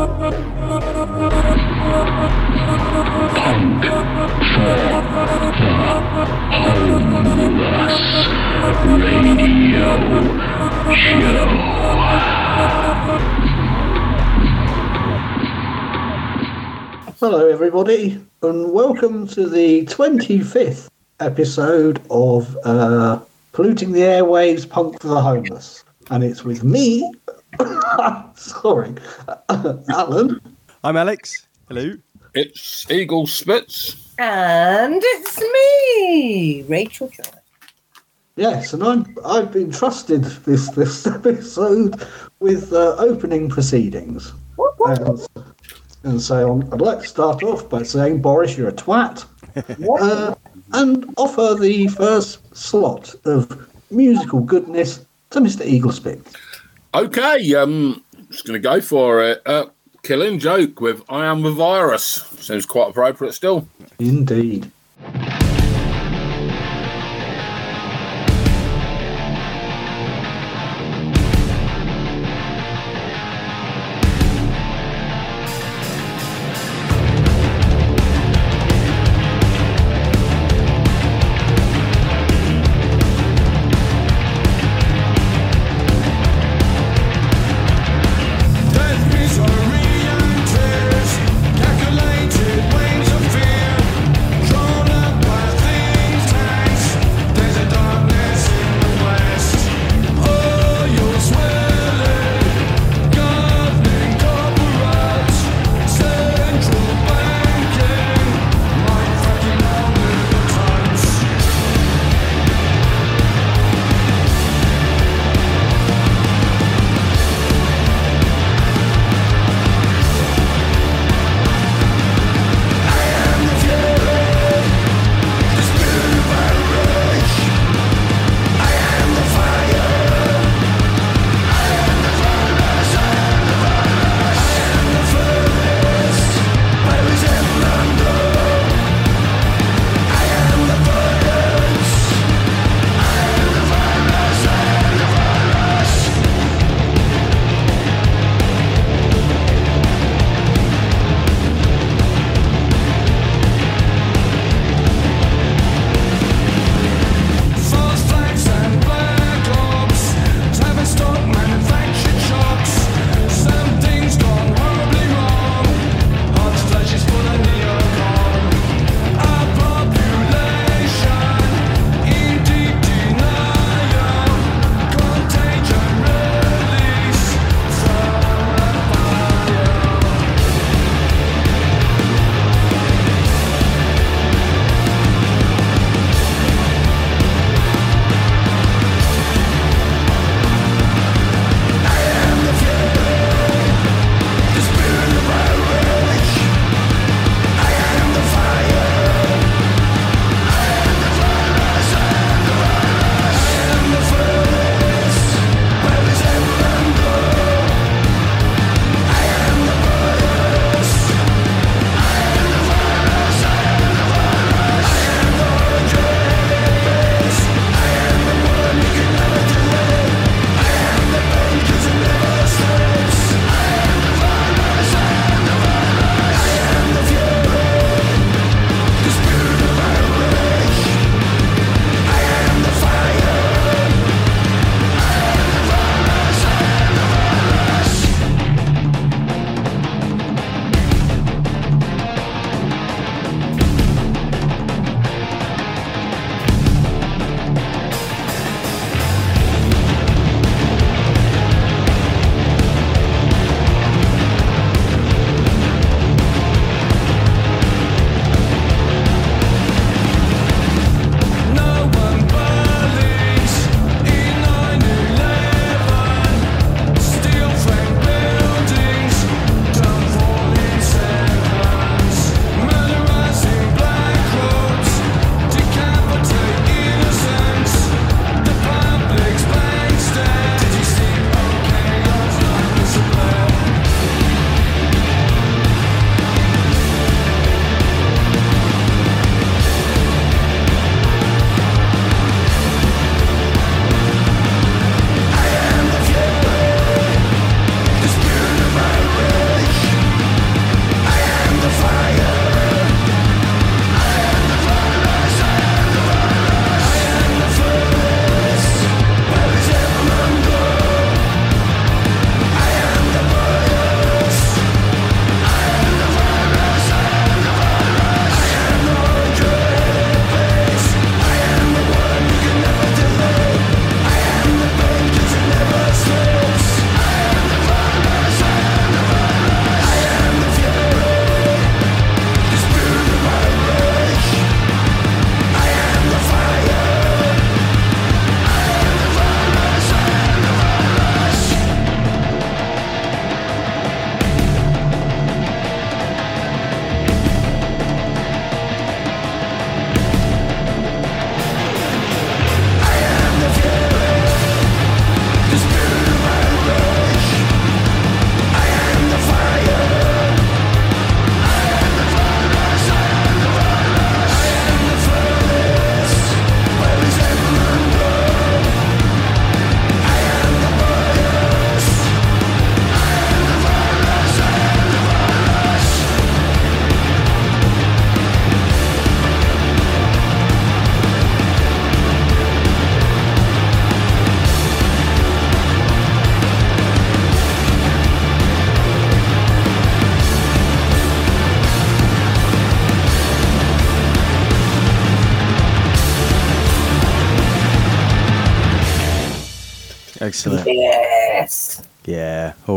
Hello, everybody, and welcome to the 25th episode of uh, Polluting the Airwaves Punk for the Homeless. And it's with me, sorry, Alan, I'm Alex. Hello. It's Eagle Spitz. And it's me, Rachel Joy. Yes, and I'm I've been trusted this this episode with uh, opening proceedings, and, and so I'm- I'd like to start off by saying Boris, you're a twat, uh, and offer the first slot of musical goodness to Mr. Eagle Spit. Okay, um, just going to go for it. Uh, killing joke with I am the virus. Seems quite appropriate still. Indeed.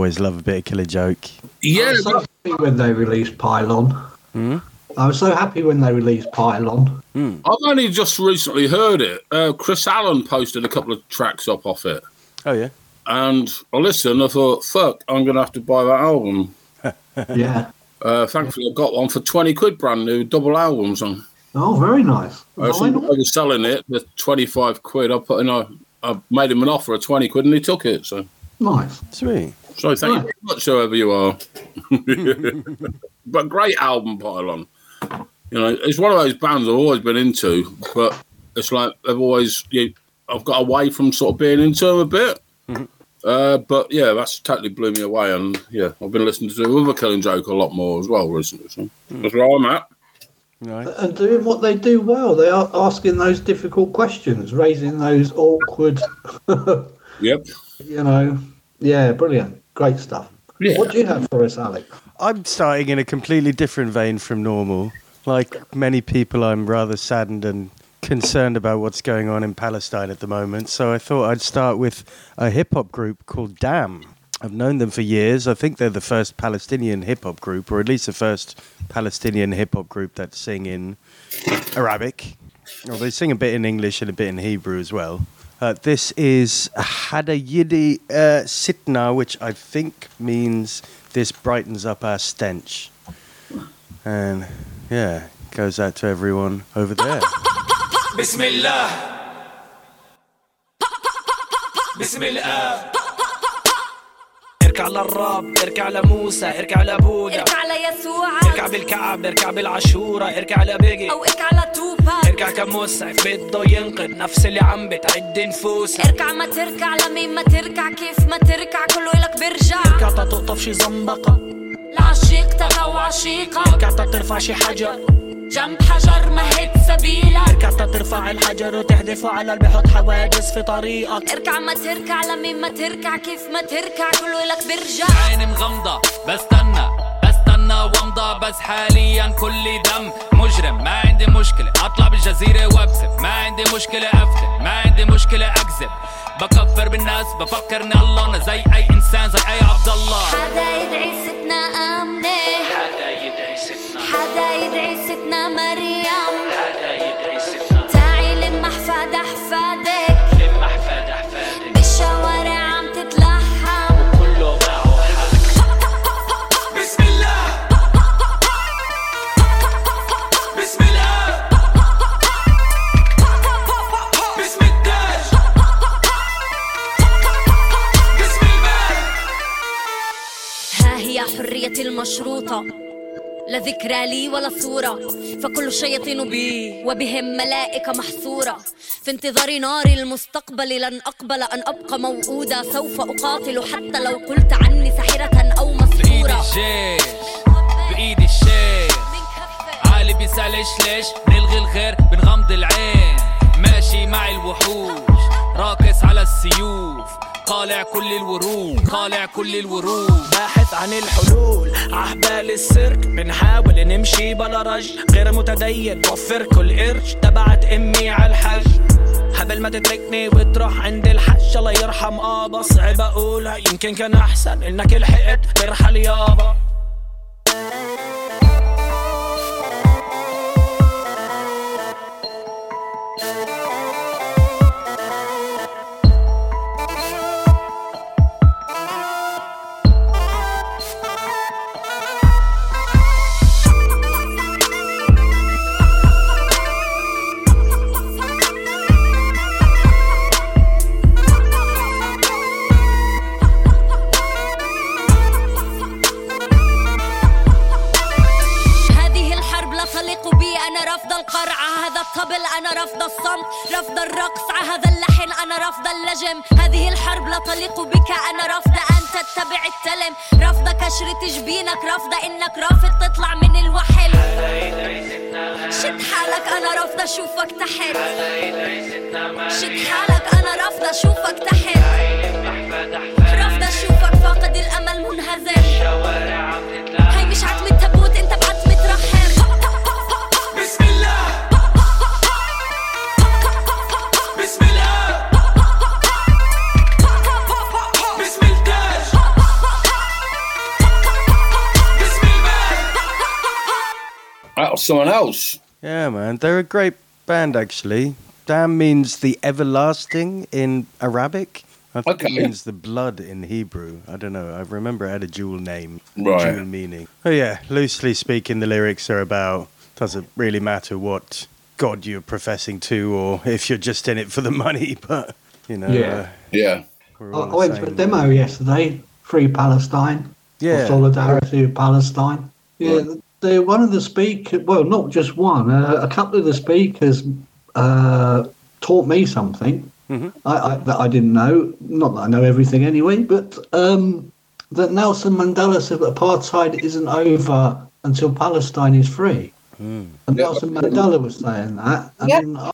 Always love a bit of Killing Joke. I Yeah, was so happy when they released Pylon. Hmm? I was so happy when they released Pylon. I've only just recently heard it. Uh, Chris Allen posted a couple of tracks up off it. Oh yeah. And I listened, I thought, fuck, I'm going to have to buy that album. Yeah. Uh, thankfully, I got one for 20 quid, brand new, double albums. And Oh, very nice. I was, I was selling it for 25 quid. I put in a, I made him an offer of 20 quid and he took it. So, Nice. Sweet. So thank you very much, whoever you are. but great album, Pylon. You know, it's one of those bands I've always been into, but it's like I've always, you, I've got away from sort of being into them a bit. Uh, but yeah, that's totally blew me away, and yeah, I've been listening to other Killing Joke a lot more as well recently. So that's where I'm at. Right. And doing what they do well. They are asking those difficult questions, raising those awkward, Yep. you know. Yeah, brilliant. Great stuff. Yeah. What do you have for us, Alec? I'm starting in a completely different vein from normal. Like many people, I'm rather saddened and concerned about what's going on in Palestine at the moment. So I thought I'd start with a hip hop group called Dam. I've known them for years. I think they're the first Palestinian hip hop group, or at least the first Palestinian hip hop group that sing in Arabic. Well, they sing a bit in English and a bit in Hebrew as well. Uh, this is Hadayidi uh, Sitna, which I think means this brightens up our stench. And yeah, goes out to everyone over there. Bismillah. Bismillah. اركع للرب اركع لموسى اركع لبودا اركع ليسوع. اركع بالكعب اركع بالعشورة اركع لبيجي. أو اركع لتوبا اركع كمسعف بده ينقذ نفس اللي عم بتعد نفوسها اركع ما تركع لمين ما تركع كيف ما تركع كله لك برجع اركع تقطف شي زنبقة. لعشيقتك أو عشيقك. اركع ترفع شي حجر. جنب حجر مهد سبيلك اركع ترفع الحجر وتحدفه على اللي بحط حواجز في طريقك. اركع ما تركع لمين ما تركع كيف ما تركع كله لك برجع عيني مغمضة بستنى بستنى وامضى بس حاليا كل دم مجرم. ما عندي مشكلة أطلع بالجزيرة وابسم ما عندي مشكلة أفتن. ما عندي مشكلة أكذب. بكفر بالناس بفكرني الله أنا زي أي إنسان زي أي عبد الله. المشروطة لا ذكرى لي ولا صورة فكل الشياطين بي وبهم ملائكة محصورة. في انتظار نار المستقبل لن أقبل أن أبقى موؤودة سوف أقاتل حتى لو قلت عني ساحرة أو مسحورة. الجيش بايدي الشيخ. عالي بيسألش ليش؟ نلغي الغير بنغمض العين. ماشي مع الوحوش راقص على السيوف. قالع كل الورود قالع كل الورود. باحث عن الحلول عهبال السيرك بنحاول نمشي بلا رج غير متدين. وفر كل قرش تبعت أمي على الحج. قبل ما تتركني وتروح عند الحج الله يرحم آبا. صعب أقولها يمكن كان أحسن إنك لحقت ترحل يابا. الرقص هذا اللحن أنا رفض اللجم. هذه الحرب لا تليق بك أنا رفض أن تتبع التلم. رفض كشرة جبينك رفض إنك رافض تطلع من الوحل. شد حالك أنا رافض أشوفك تحت شد حالك أنا رافض أشوفك تحت رافض أشوفك فاقد الأمل منهزم. هاي مش was someone else. Yeah, man. They're a great band, actually. Dam means the everlasting in Arabic. I think Okay. it means the blood in Hebrew. I don't know. I remember it had a dual name, Right. dual meaning. Oh, yeah. Loosely speaking, the lyrics are about doesn't really matter what God you're professing to or if you're just in it for the money, but, you know. Yeah. uh, Yeah. I, I went to a demo yesterday, Free Palestine, Yeah. solidarity with Palestine. Yeah, the, one of the speakers, well, not just one, uh, a couple of the speakers uh, taught me something Mhm. I, I, that I didn't know. Not that I know everything anyway, but um, that Nelson Mandela said that apartheid isn't over until Palestine is free. Mm. And Nelson Mandela was saying that. And I,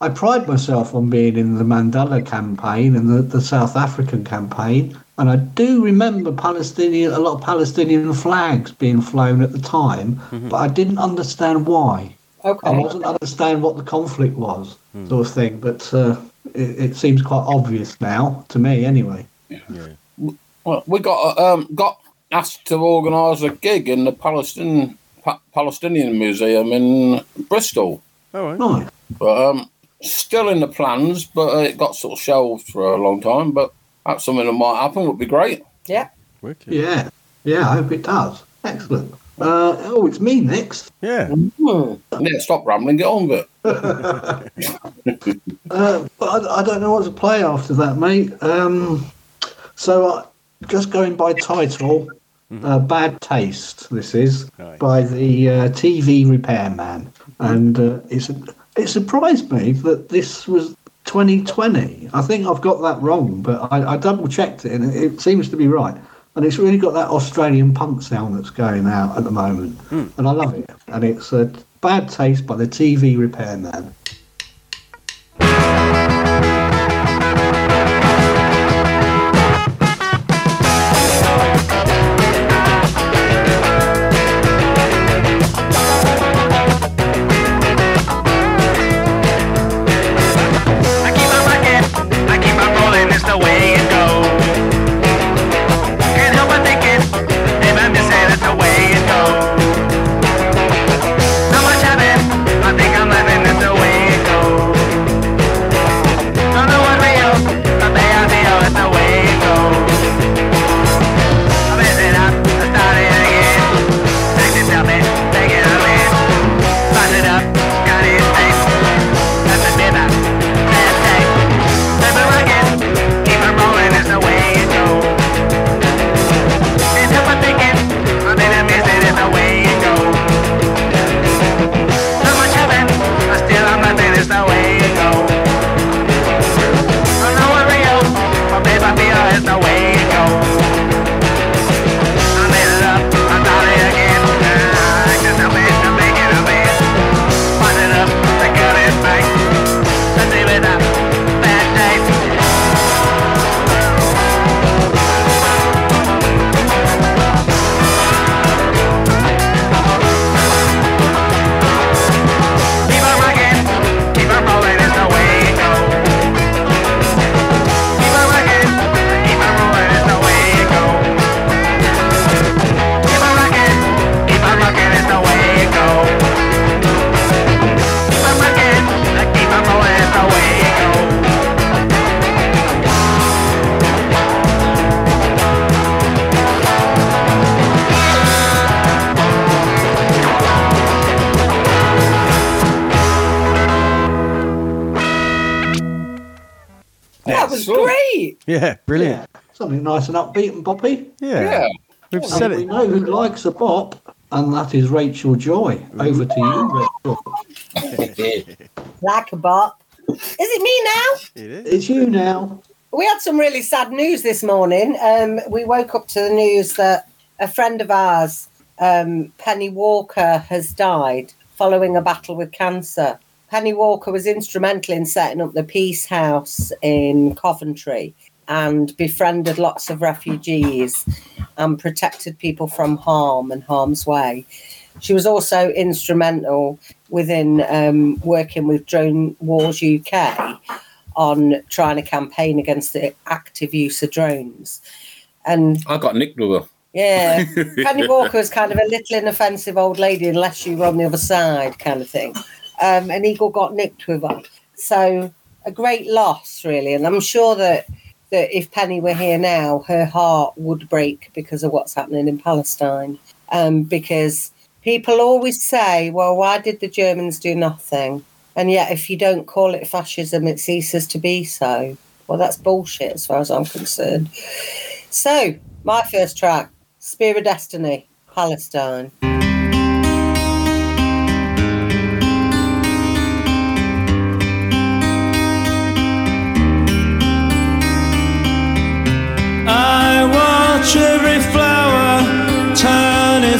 I pride myself on being in the Mandela campaign and the, the South African campaign. And I do remember Palestinian, a lot of Palestinian flags being flown at the time, but I didn't understand why. Okay. I Okay. wasn't understand what the conflict was, sort of thing. But uh, it, it seems quite obvious now to me, anyway. Well, we got uh, um, got asked to organise a gig in the Palestinian pa- Palestinian Museum in Bristol, All right. Right. but um, still in the plans. But uh, it got sort of shelved for a long time. But that's something that might happen. Would be great. Yeah. Wicked. Yeah. Yeah, I hope it does. Excellent. Uh, oh, it's me next. Yeah. Hmm. Yeah, stop rambling. Get on with it. Uh, but I, I don't know what to play after that, mate. Um, so, uh, just going by title, uh, Bad Taste, this is, Nice. by the uh, TV Repairman. And uh, it's, it surprised me that this was 2020. I think I've got that wrong, but I, I double checked it and it, it seems to be right. And it's really got that Australian punk sound that's going out at the moment. Hmm. And I love it. And it's a Bad Taste by the TV Repairman. Nice and upbeat and boppy. Yeah. Yeah. We've said And we it. know who likes a bop, and that is Rachel Joy. Over to you, Rachel. Like a bop. Is it me now? It is. It's you now. We had some really sad news this morning. Um, we woke up to the news that a friend of ours, um, Penny Walker, has died following a battle with cancer. Penny Walker was instrumental in setting up the Peace House in Coventry and befriended lots of refugees and protected people from harm and harm's way. She was also instrumental within um, working with Drone Wars UK on trying to campaign against the active use of drones. And I got nicked with her. Yeah, Penny Walker was kind of a little inoffensive old lady, unless you were on the other side, kind of thing. Um, and Eagle got nicked with her, so a great loss, really. And I'm sure that that if Penny were here now, her heart would break because of what's happening in Palestine. Um, because people always say, "Well, why did the Germans do nothing?" And yet, if you don't call it fascism, it ceases to be so. Well, that's bullshit as far as I'm concerned. So, my first track, Spear of Destiny, Palestine.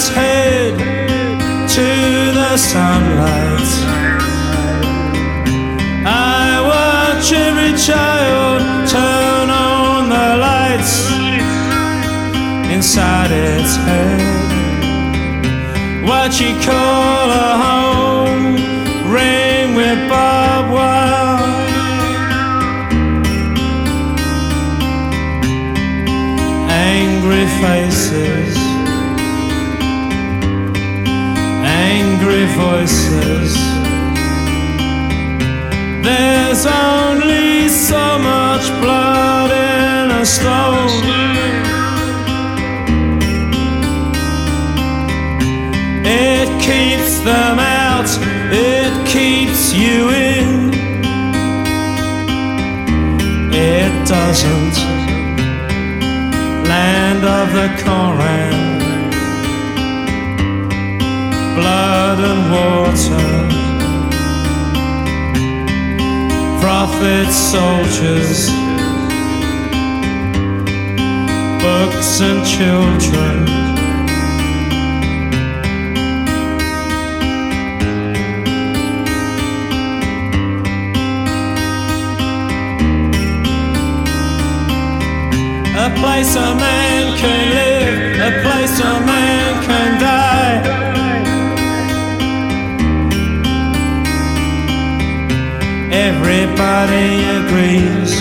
Its head to the sunlight. I watch every child turn on the lights inside its head. What you call a home, voices. There's only so much blood in a stone. It keeps them out, it keeps you in. It doesn't land of the Koran, water, prophets, soldiers, books and children. A place a man can live, a place a man can die. Everybody agrees,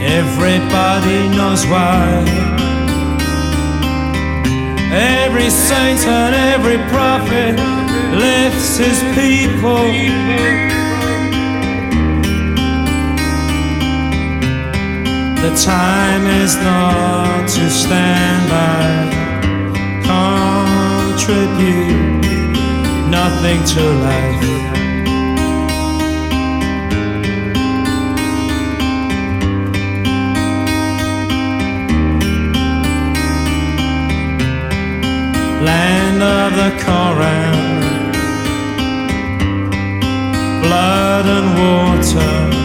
everybody knows why. Every saint and every prophet lifts his people. The time is not to stand by, contribute nothing to life. Land of the Koran, blood and water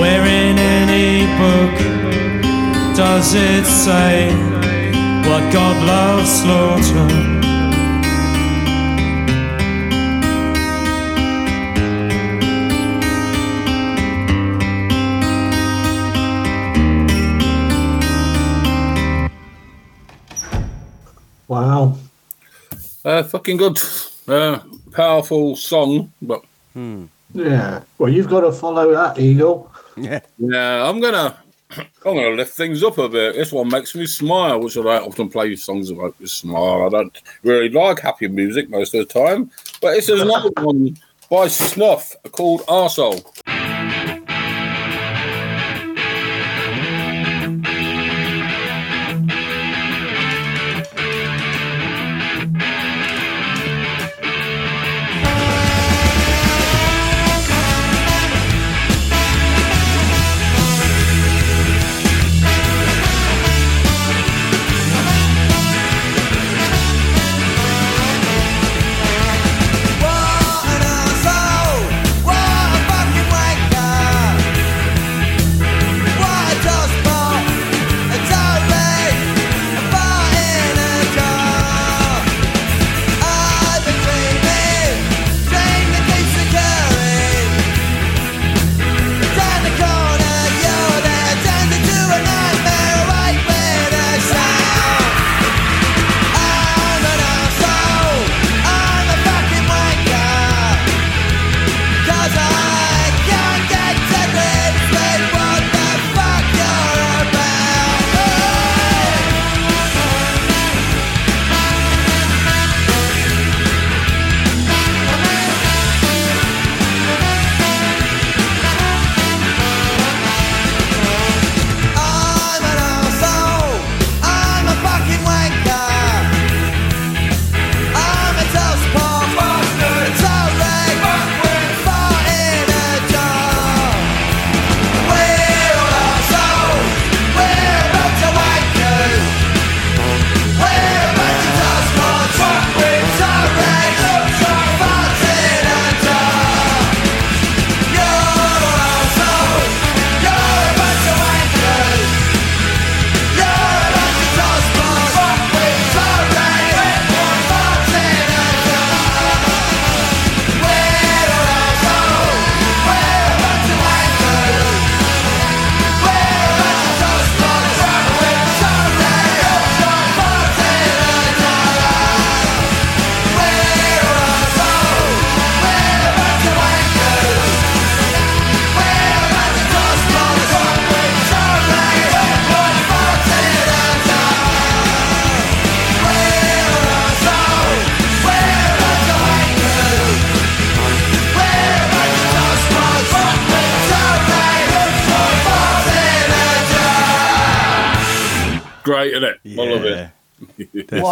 where in any book does it say what God loves slaughter? Uh, fucking good. Uh, powerful song, but Yeah. Well, you've got to follow that, Eagle. Yeah. yeah, I'm gonna. I'm gonna lift things up a bit. This one makes me smile, which I don't often play songs about me smile. I don't really like happy music most of the time, but this is another one by Snuff called Arsehole.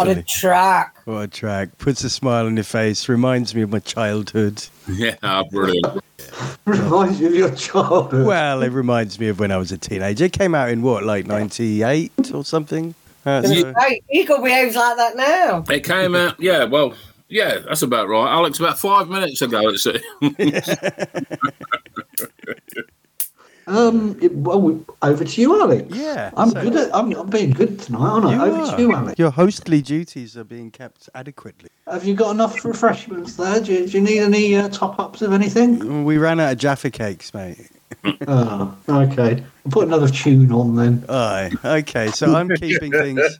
What a track. What a track. Puts a smile on your face. Reminds me of my childhood. Yeah, brilliant. Reminds you of your childhood. Well, it reminds me of when I was a teenager. It came out in what, like 98 or something? Uh, so- Hey, Eagle behaves like that now. It came out, yeah, well, yeah, that's about right. Alex, about five minutes ago, it's Um, it- well, we- over to you, Alex. Yeah, I'm so- good. At, I'm, I'm being good tonight, aren't I? Over are. to you, Alex. Your hostly duties are being kept adequately. Have you got enough refreshments there? Do you, do you need any uh, top ups of anything? We ran out of Jaffa cakes, mate. oh, okay. I'll put another tune on then. Aye. Okay, so I'm keeping things.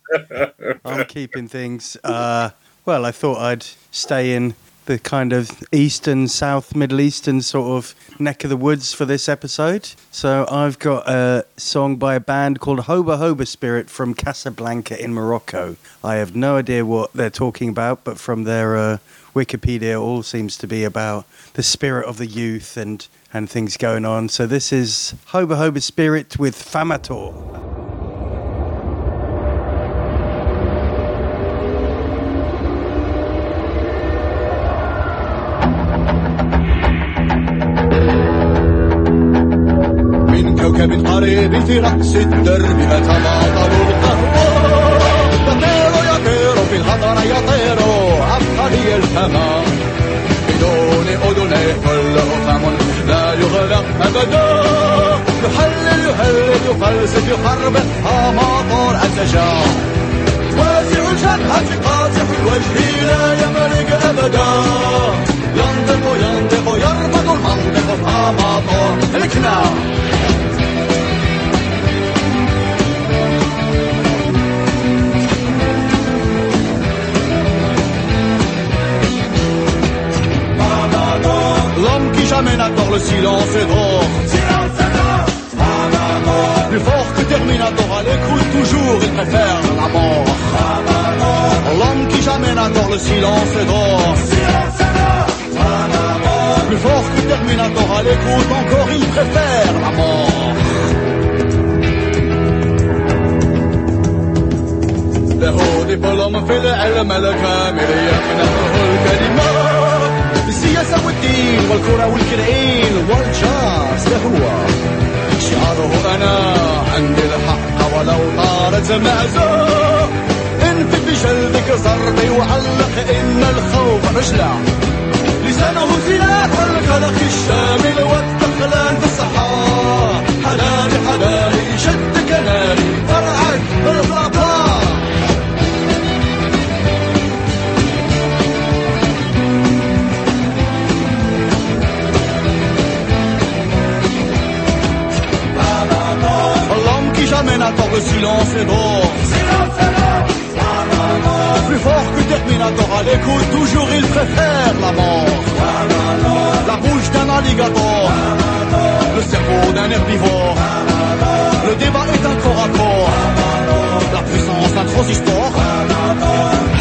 I'm keeping things. Uh, well, I thought I'd stay in the kind of eastern, south, Middle Eastern sort of neck of the woods for this episode. So I've got a song by a band called Hoba Hoba Spirit from Casablanca in Morocco. I have no idea what they're talking about, but from their uh, Wikipedia, all seems to be about the spirit of the youth and and things going on. So this is Hoba Hoba Spirit with Famator. في رأس الدرب يتماطل القهوة يطير يطير في الهضر يطير عبقري الفما بدون أذنيه كله فم لا يغلق أبدا. يحلل يهلل يفلسف يخربط أماطر أسجا واسع الجبهة قاطع الوجه لا يملك أبدا. ينطق ينطق يربط المنطق أماطر الكنار qui jamais n'adore le silence est d'or. Plus fort que Terminator à l'écoute toujours, il préfère la mort. L'homme qui jamais n'adore le silence est d'or. Plus fort que Terminator à l'écoute, encore il préfère la mort. له دبلوم في العلم الكامل يمنحه الكلمات السياسة والدين والكرة والكرعين والجاز. هو. شعاره أنا عندي الحق ولو طارت معزة انفد بجلدك ضربي وعلق إن الخوف رجلة لسانه سلاح الكلق الشامل والتخلان في الصحراء. حلالي حلالي شد كناري فرعك بالفلاطات Terminator, le silence est d'or. Plus fort que Terminator, à l'écoute, toujours il préfère la mort. La bouche d'un alligator, le cerveau d'un herbivore. Le débat est un corps à corps, la puissance d'un transistor.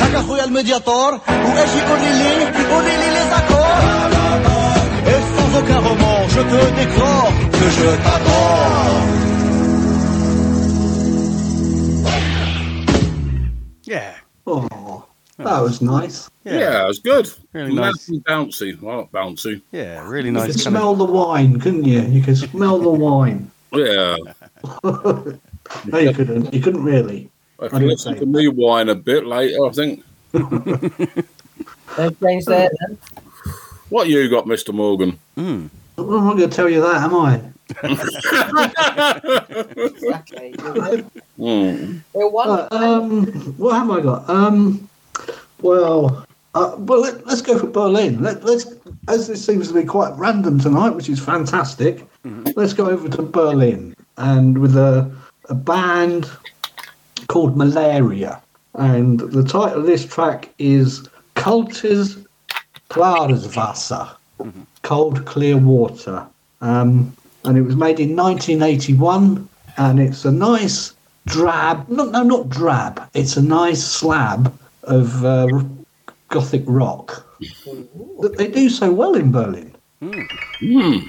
Hakakouya le médiator, où est-ce qu'on les accords? Et sans aucun remords, je te déclare que je t'adore. That was nice. Yeah, it was good. Really nice nice. and bouncy. I like bouncy. Yeah, really nice. You could smell of, the wine, couldn't you? You could smell the wine. Yeah. No, you couldn't. You couldn't really. I I can didn't listen say to me whine a bit later, I think. They've changed their then. What you got, Mr. Morgan? mm. I'm not going to tell you that, am I? Exactly. We're. Uh, um, what have I got? Um, well, uh, well, let, let's go for Berlin. Let, let's, as this seems to be quite random tonight, which is fantastic. Let's go over to Berlin and with a, a band called Malaria, and the title of this track is Kaltes Klares Wasser, cold clear water. Um, and it was made in 1981, and it's a nice drab, no, no, not drab. It's a nice slab of uh, gothic rock that they do so well in Berlin. Hmm. cool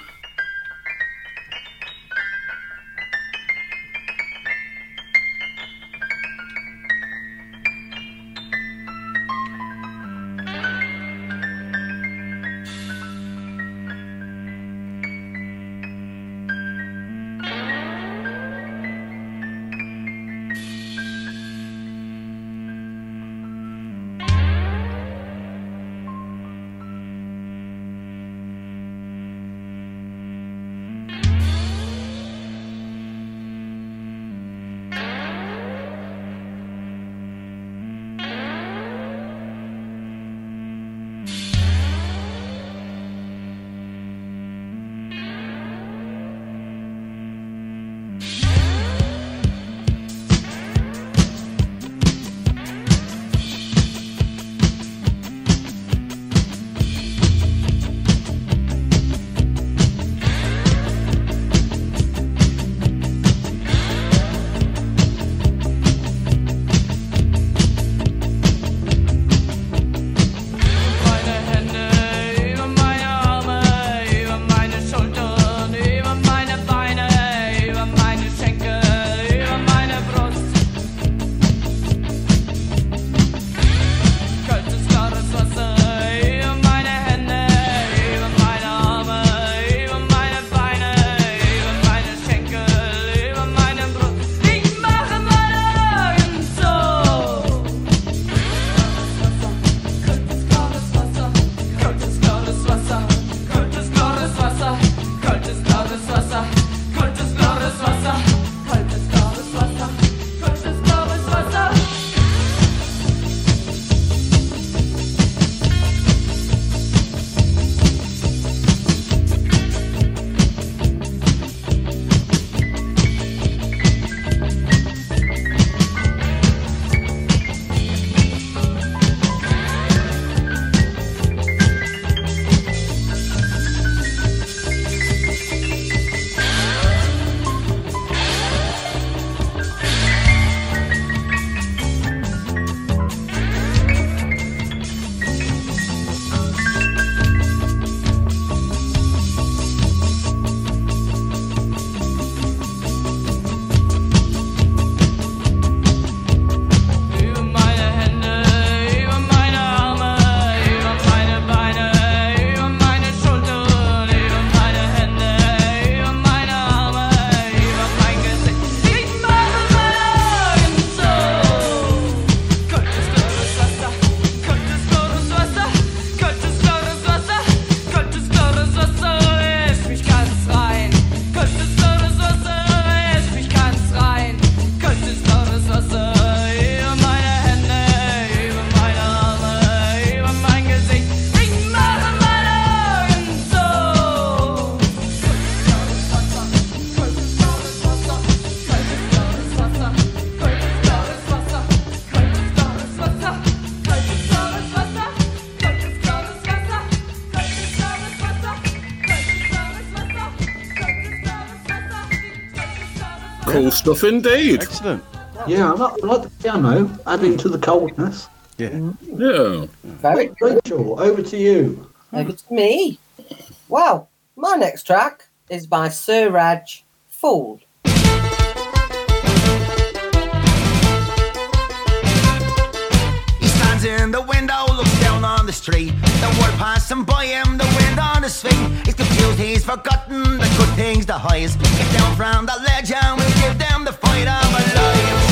stuff indeed. Excellent. Yeah, I like, I like the piano adding to the coldness. Yeah. Yeah. Very Rachel, over to you. Over to me. Well, my next track is by Sir Raj Fool. He stands in the window, looks down on the street. The world passing by him, the wind on his feet. He's confused, he's forgotten the good things, the highs. Get down from the ledge and we'll give them the fight of our lives.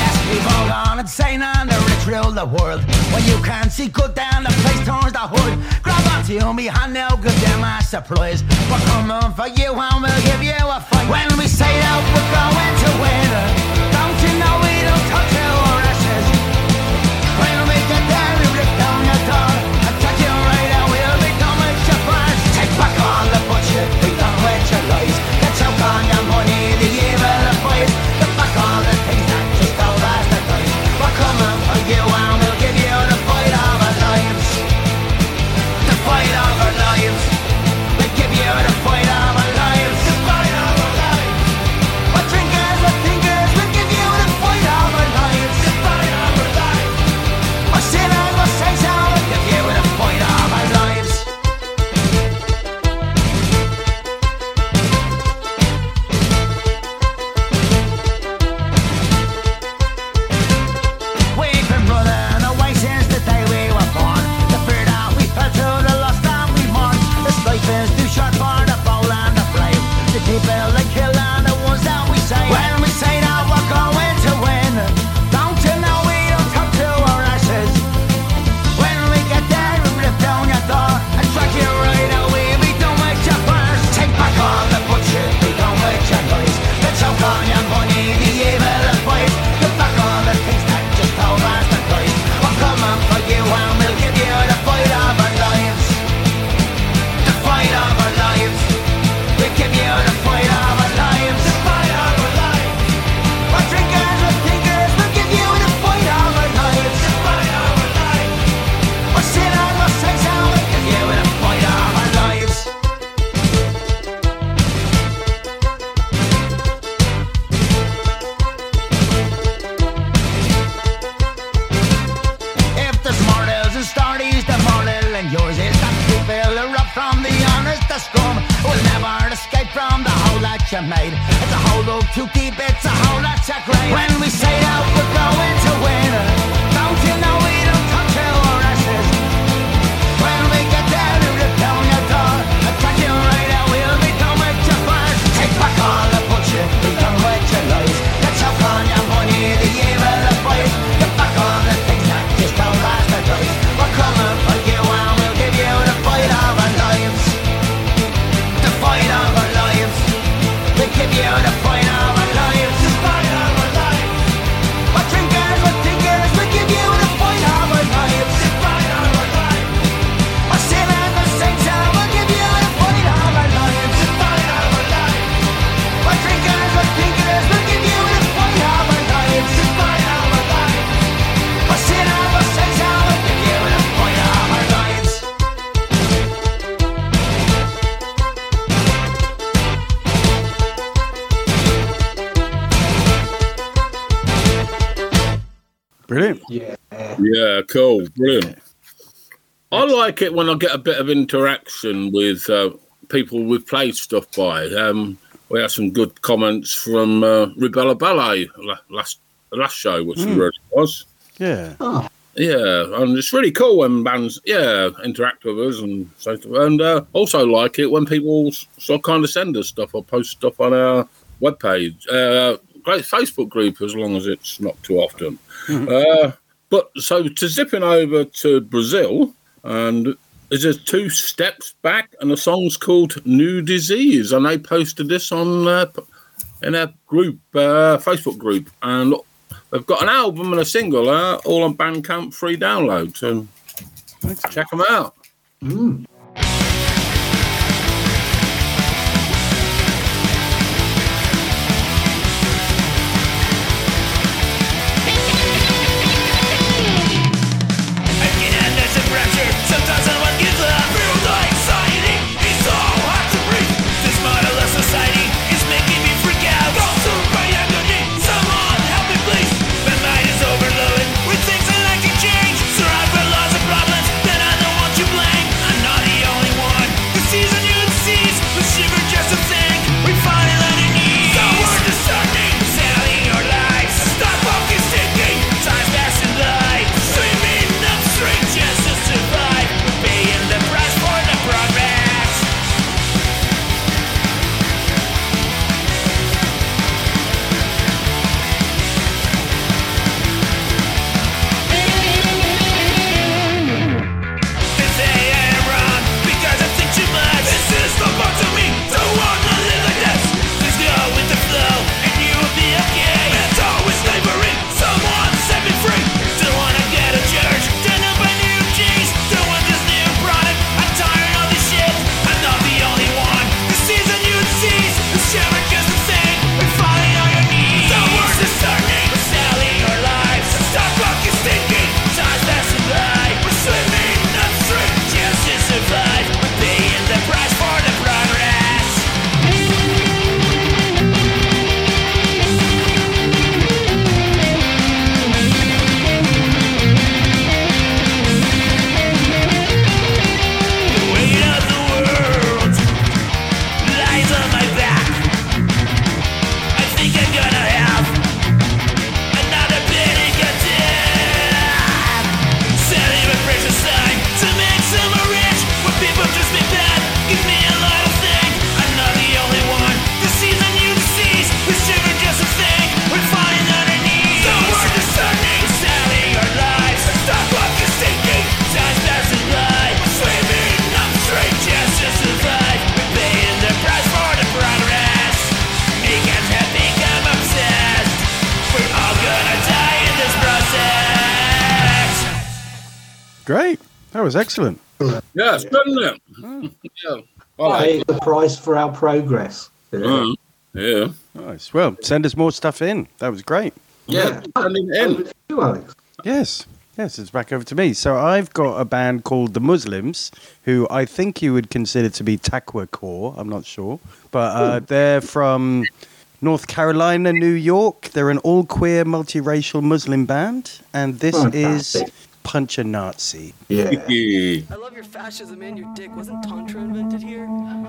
Yes, we've all gone insane and the rich rule the world. When you can't see good down, the place turns the hood. Grab onto me hand now, give them a surprise. We're coming for you and we'll give you a fight. When we say that we're going to win, don't you know we don't touch our like it when I get a bit of interaction with uh, people we've played stuff by. Um, we had some good comments from uh, Rubella Ballet last last show, which Mm. really was. Yeah. Oh, Yeah, and it's really cool when bands, yeah, interact with us and so. And uh, also like it when people sort of kind of send us stuff or post stuff on our webpage. Uh, great Facebook group as long as it's not too often. Uh, but so to zipping over to Brazil, and is there two steps back, and the song's called "New Disease," and they posted this on uh, in a group, uh, Facebook group, and they've got an album and a single, uh, all on Bandcamp, free download. So check them out. mm. Was excellent. Yeah, it's good, isn't it? yeah. I Pay the price for our progress. Yeah. Mm. Yeah. Nice. Well, send us more stuff in. That was great. Yeah. Sending in. You, Alex. Yes. Yes, it's back over to me. So I've got a band called the Muslims, who I think you would consider to be Taqwacore. I'm not sure, but uh, they're from North Carolina, New York. They're an all queer, multiracial Muslim band, and this is Fantastic. Punch a Nazi. Yeah. Yeah. I love your fascism and your dick. Wasn't Tantra invented here? Yeah.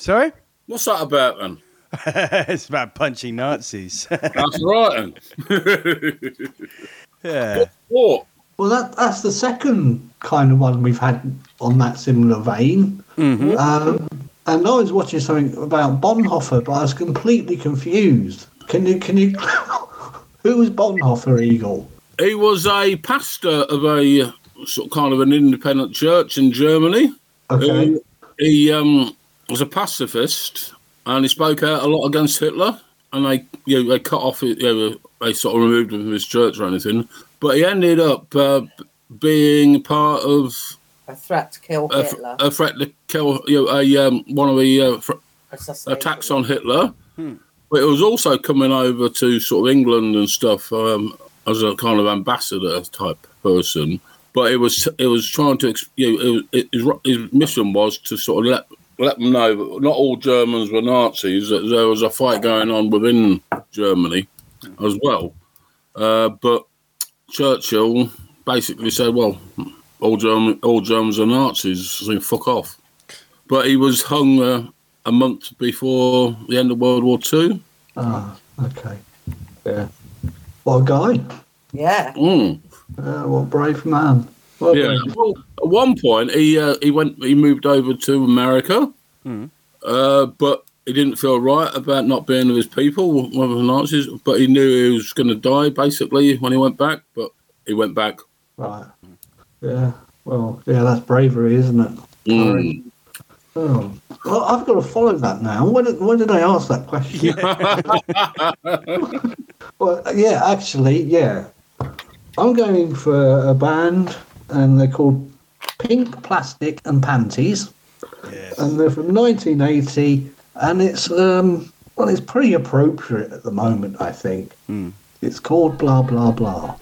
Sorry? What's that about then? it's about punching Nazis. That's right then. yeah. what? Well, that that's the second kind of one we've had on that similar vein. Mhm. Um, and I was watching something about Bonhoeffer, but I was completely confused. Can you can you? Who was Bonhoeffer Eagle? He was a pastor of a uh, sort of kind of an independent church in Germany. Okay. Uh, he um, was a pacifist and he spoke out a lot against Hitler. And they, you know, they cut off, it, you know, they sort of removed him from his church or anything. But he ended up uh, being part of A threat to kill a, Hitler. a threat to kill you know, a um, one of the uh, fr- attacks on Hitler. Hmm. But it was also coming over to sort of England and stuff um, as a kind of ambassador type person. But it was it was trying to you know, it was, it, his, his mission was to sort of let let them know that not all Germans were Nazis. That there was a fight going on within Germany as well. Uh, but Churchill basically said, "Well, all German all Germans are Nazis, so fuck off." But he was hung uh, a month before the end of World War Two. Ah, okay. Yeah. What a guy. Yeah. Mm. Uh, what a brave man. Well Yeah. Well, at one point, he uh, he went he moved over to America, Mm. uh, but he didn't feel right about not being with his people, one of the Nazis. But he knew he was going to die basically when he went back. But he went back. Right. Yeah. Well, yeah, that's bravery, isn't it? Mm. Oh. Well, I've got to follow that now. When did, when did I ask that question? well, yeah, actually, yeah. I'm going for a band, and they're called Pink Plastic and Panties, and they're from 1980, and it's um well, it's pretty appropriate at the moment, I think. It's called Blah Blah Blah.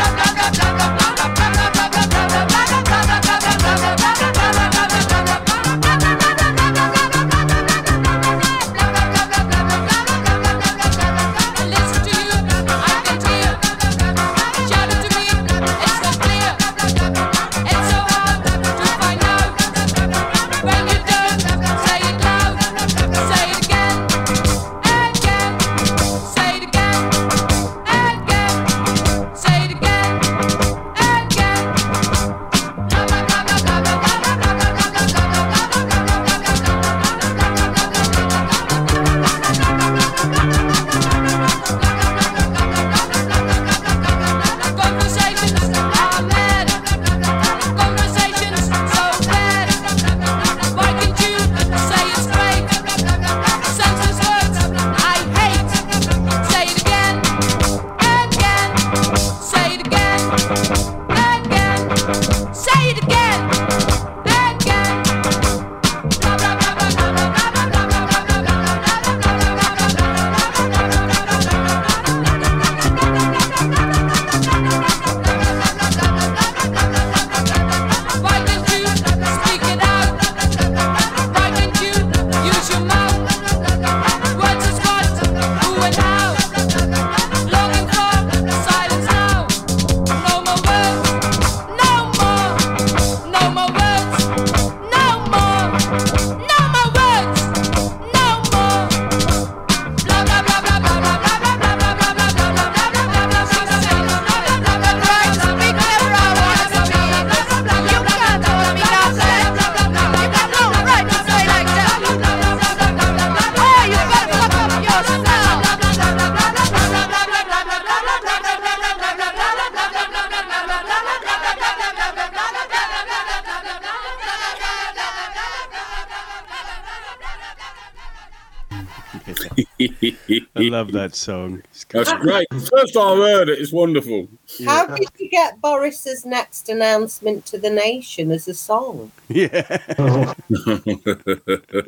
love that song. It's That's great. First time I heard it, it's wonderful. How did you get Boris's next announcement to the nation as a song? Yeah.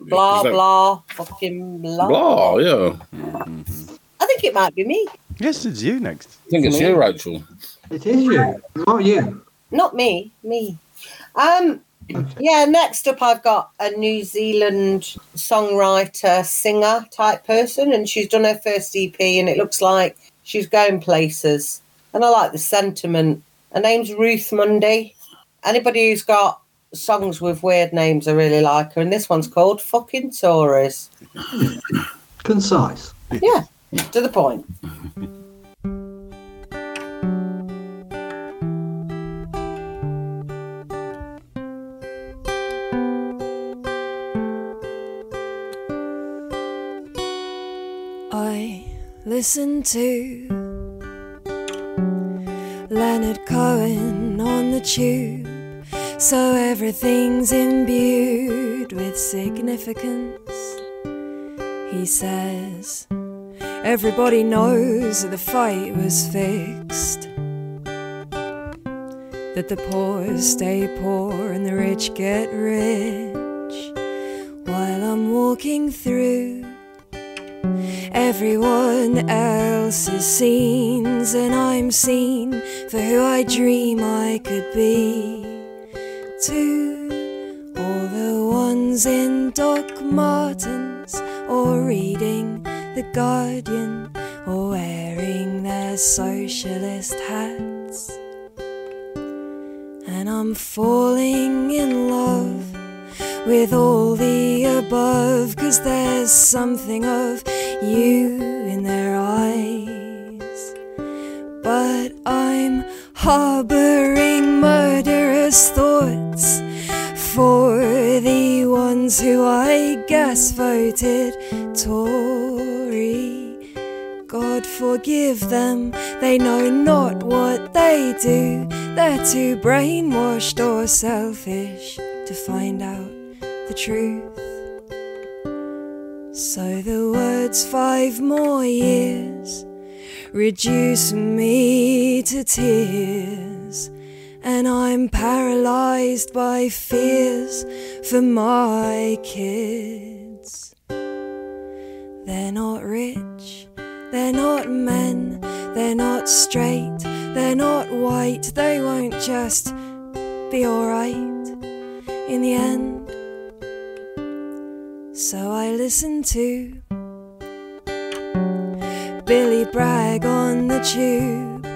Blah blah, fucking blah. Blah, yeah. I think it might be me. Yes, it's you next. I think it's you, Rachel. It is you, not you. Not me, me. Um, yeah. Next up, I've got a New Zealand songwriter, singer type person, and she's done her first EP, and it looks like she's going places. And I like the sentiment. Her name's Ruth Mundy. Anybody who's got songs with weird names, I really like her, and this one's called "Fucking Tories." Concise. Yeah, to the point. listen to Leonard Cohen on the tube, so everything's imbued with significance. He says, Everybody knows that the fight was fixed. That the poor stay poor and the rich get rich. While I'm walking through everyone else's scenes, and I'm seen for who I dream I could be. To all the ones in Doc Martens, or reading The Guardian, or wearing their socialist hats. And I'm falling in love with all the above, cause there's something of you in their eyes. But I'm harboring murderous thoughts for the ones who I guess voted Tory. God forgive them, they know not what they do. They're too brainwashed or selfish to find out the truth. So the words five more years reduce me to tears, and I'm paralyzed by fears for my kids. They're not rich, they're not men, they're not straight, they're not white, they won't just be alright in the end. So I listen to Billy Bragg on the tube.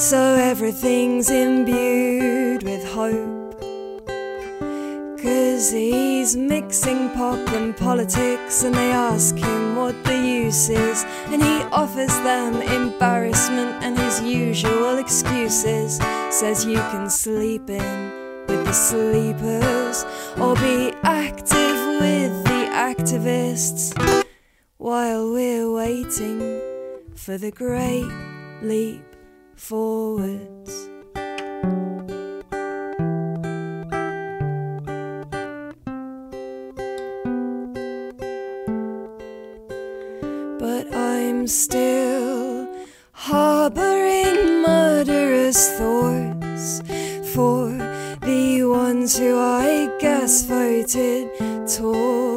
So everything's imbued with hope. Cause he's mixing pop and politics, and they ask him what the use is. And he offers them embarrassment and his usual excuses. Says you can sleep in with the sleepers or be active with activists while we're waiting for the great leap forwards. But I'm still harboring murderous thoughts for the ones who I guess voted Tory.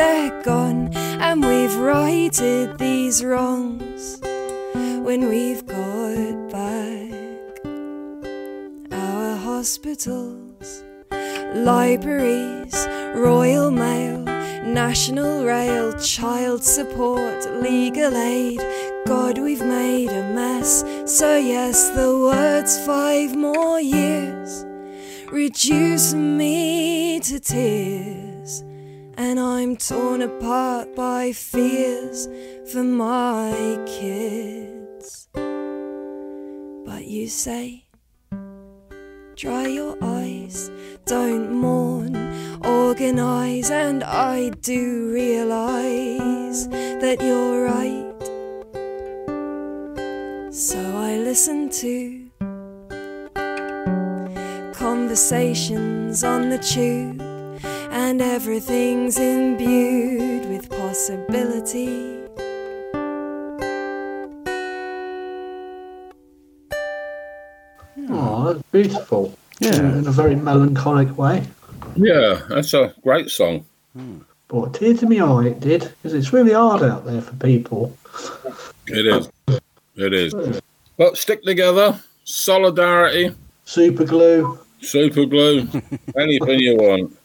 They're gone and we've righted these wrongs when we've got back our hospitals, libraries, Royal Mail, National Rail, child support, legal aid. God, we've made a mess. So, yes, the words five more years reduce me to tears. And I'm torn apart by fears for my kids. But you say, dry your eyes, don't mourn, organize, and I do realize that you're right. So I listen to conversations on the tube, and everything's imbued with possibility. Hmm. Oh, that's beautiful. Yeah. In, in a very melancholic way. Yeah, that's a great song. Hmm. Brought a tear to my eye, it did, because it's really hard out there for people. It is. It is. But stick together, solidarity, Super glue. super glue, anything you want.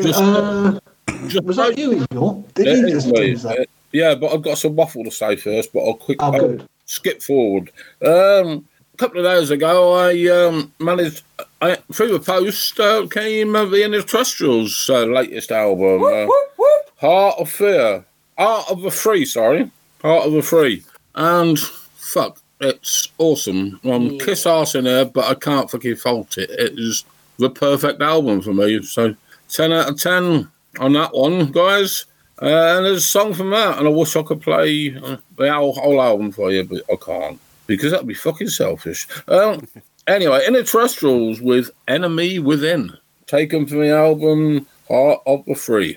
Just- uh, was that you? Did Yeah, you just do that? yeah, but I've got some waffle to say first, but I'll quick Oh, I'll skip forward. Um, a couple of days ago, I um, managed I, through the post uh, came uh, the Terrestrials' uh, latest album, uh, Heart of Fear, Heart of the Free. Sorry, Heart of the Free, and fuck, it's awesome. Um, Kiss ass in there, but I can't fucking fault it. It is the perfect album for me. So ten out of ten on that one, guys. Uh, and there's a song from that, and I wish I could play uh, the whole, whole album for you, but I can't because that'd be fucking selfish. Um, anyway, Inner Terrestrials with Enemy Within, taken from the album Heart of the Free.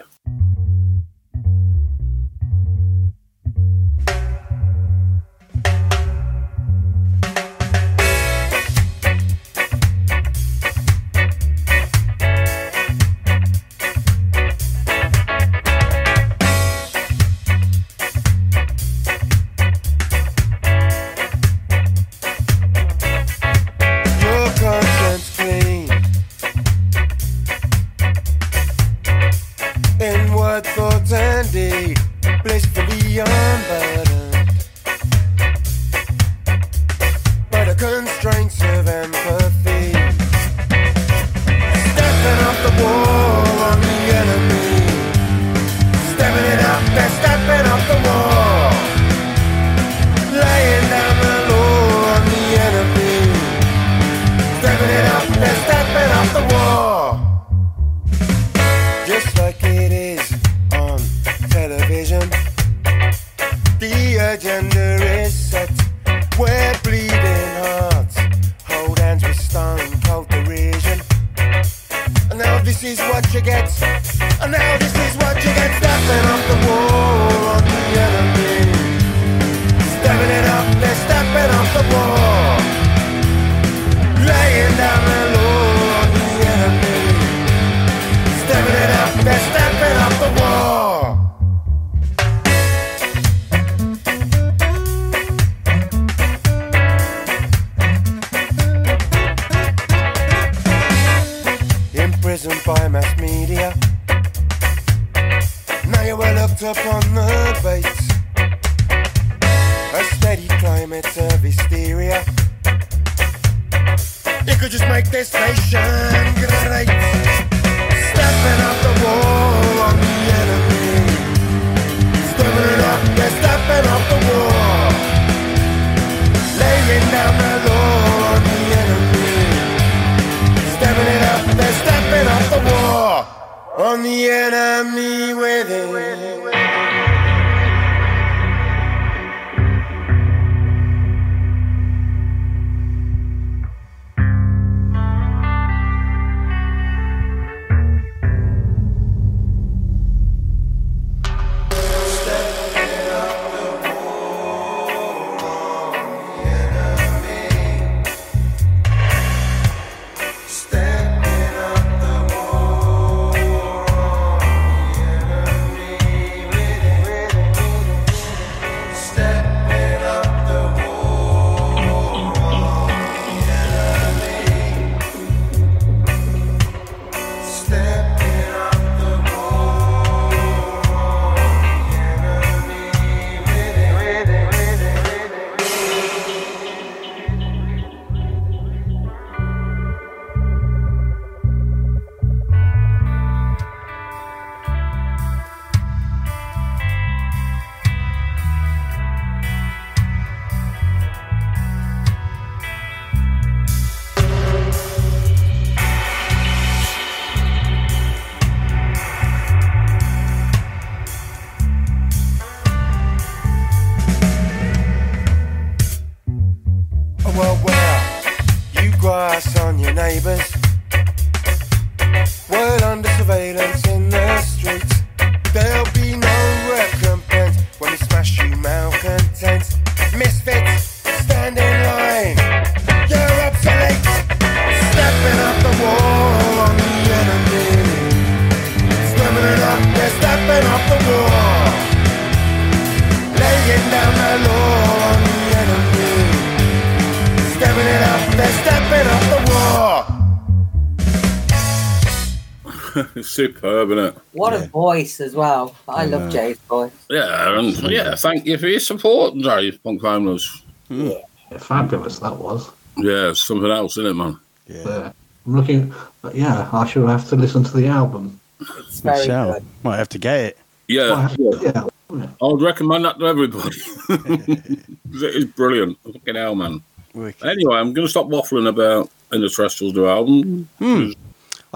Superb, isn't it? What a voice as well. I love Jay's voice. Yeah, and yeah, thank you for your support, Dave, Punk Families. Yeah, fabulous that was. Yeah, something else, isn't it, man? Yeah. I'm looking. yeah, I shall have to listen to the album. It's We shall. Might have to get it. Yeah, Yeah. I would recommend that to everybody. it is brilliant. Fucking hell, man. Anyway, I'm going to stop waffling about Inner Terrestrials new album. Hmm.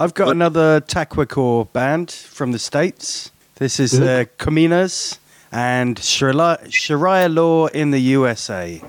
I've got another Taqwacore band from the States. This is uh, Kominas and Sharia Sharia law in the USA.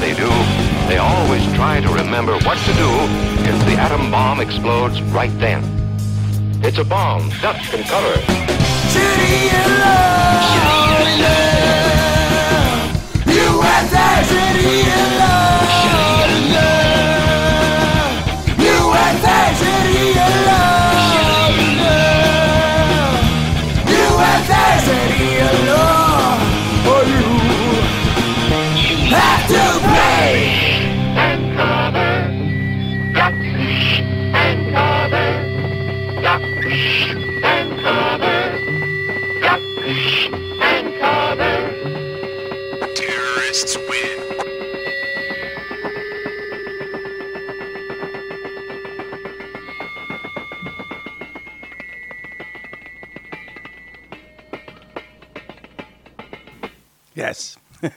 They do, they always try to remember what to do if the atom bomb explodes right then. It's a bomb. Duck can cover. Sharia law. Sharia law. USA, Sharia law.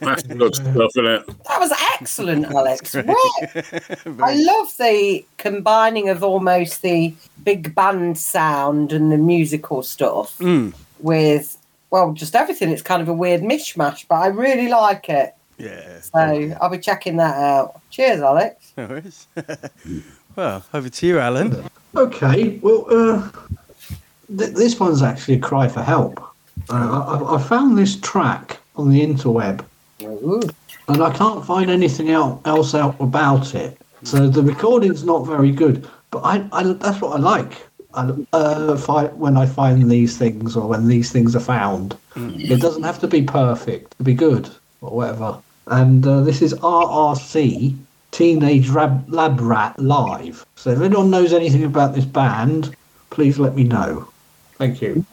That's good stuff, isn't it? That was excellent, Alex. I love the combining of almost the big band sound and the musical stuff Mm. with, well, just everything. It's kind of a weird mishmash, but I really like it. Yeah. So I'll be checking that out. Cheers, Alex. No worries. well, over to you, Alan. Okay, well, uh, th- this one's actually a cry for help. Uh, I-, I found this track on the interweb, and I can't find anything else out about it. So the recording's not very good, but I, I that's what I like. I, uh, fi- when I find these things, or when these things are found, it doesn't have to be perfect to be good or whatever. And uh, this is RRC Teenage Rab- Lab Rat Live. So if anyone knows anything about this band, please let me know. Thank you.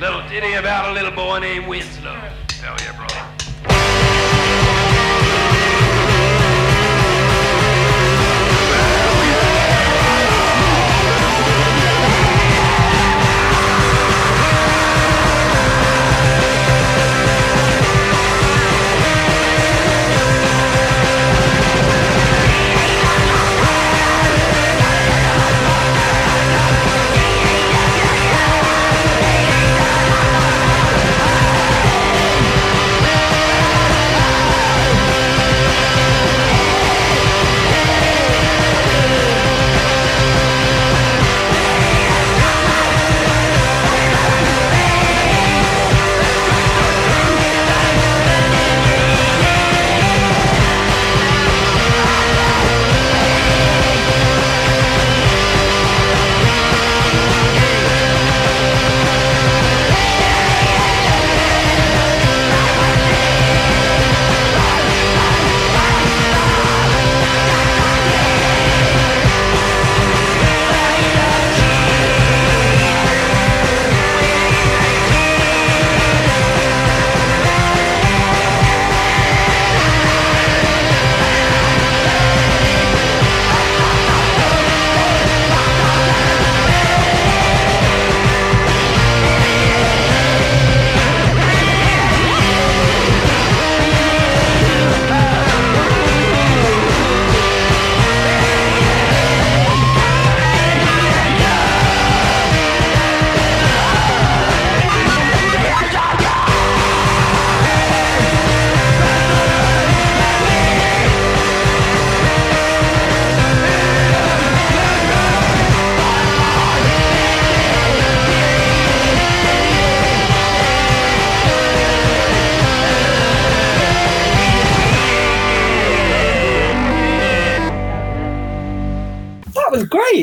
Little ditty about a little boy named Winslow. Hell yeah, brother.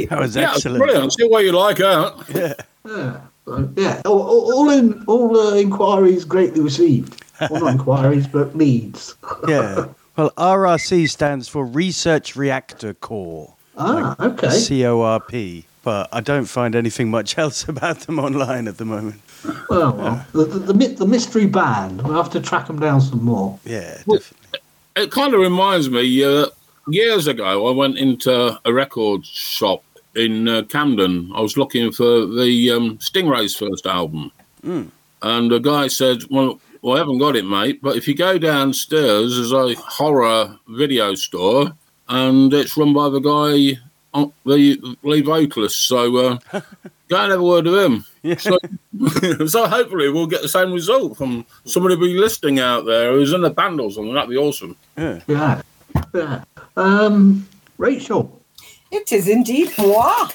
That was great. That was Yeah, excellent. brilliant. I see why you like that. Yeah. Yeah. Yeah, all, all, all in all uh, inquiries greatly received. Well, not inquiries, but leads. Yeah. Well, RRC stands for Research Reactor Core. Ah, okay. C O R P. But I don't find anything much else about them online at the moment. Well, well the, the, the, the mystery band. We'll have to track them down some more. Yeah. It kind of reminds me. Uh, years ago, I went into a record shop in uh, Camden. I was looking for the um, Stingray's first album, Mm. and the guy said, "Well, well, I haven't got it, mate. But if you go downstairs, there's a horror video store, and it's run by the guy, on the lead vocalist. So uh, go and have a word with him. So, so hopefully we'll get the same result from somebody be listening out there who's in the band or something. That'd be awesome. Yeah. Yeah. Yeah. Um, Rachel. It is indeed moi.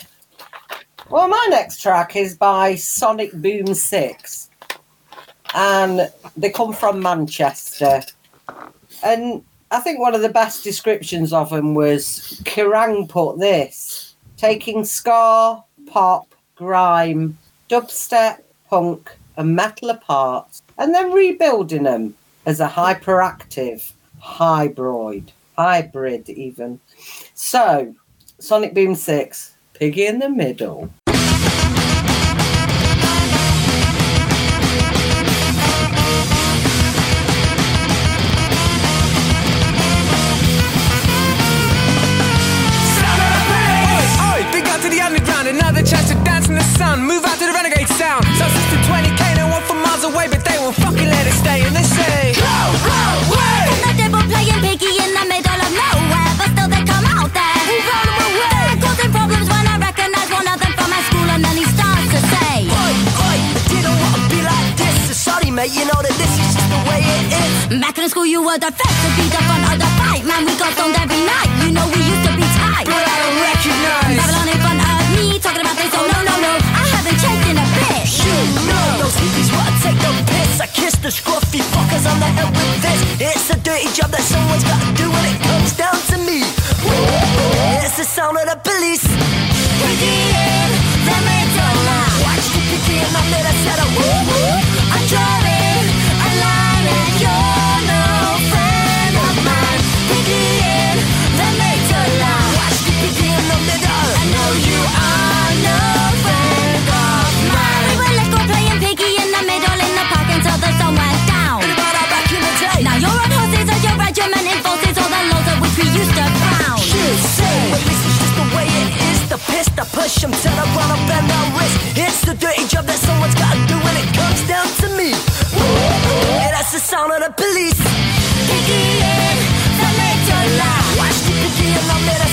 Well, my next track is by Sonic Boom 6. And they come from Manchester. And I think one of the best descriptions of them was Kerrang put this taking ska, pop, grime, dubstep, punk, and metal apart, and then rebuilding them as a hyperactive hybrid, hybrid even. So, Sonic Boom 6, Piggy in the Middle. Oi, big up to the underground, another chance to dance in the sun. Move out to the renegade sound. Subsystem 20k, no one from miles away, but they won't fucking let it stay. They say, Go, Back in school, you were the first to be the fun of the fight. Man, we got stoned every night. You know we used to be tight. But I don't recognize. Babylon in front of me, talking about this. Oh no, no, no, I haven't changed in a bit. You know those hippies wanna take the piss. I kiss the scruffy fuckers on the head with this. It's a dirty job that someone's gotta do when it comes down to me. It's the sound of the police. Piggy in the middle now. Watch the the middle, said a woo woo. I'm drawing a The push 'em till I run up and down wrist. It's the dirty job that someone's gotta do when it comes down to me. Yeah, that's the sound of the police. Piggy in the middle. Watch the piggy in the middle,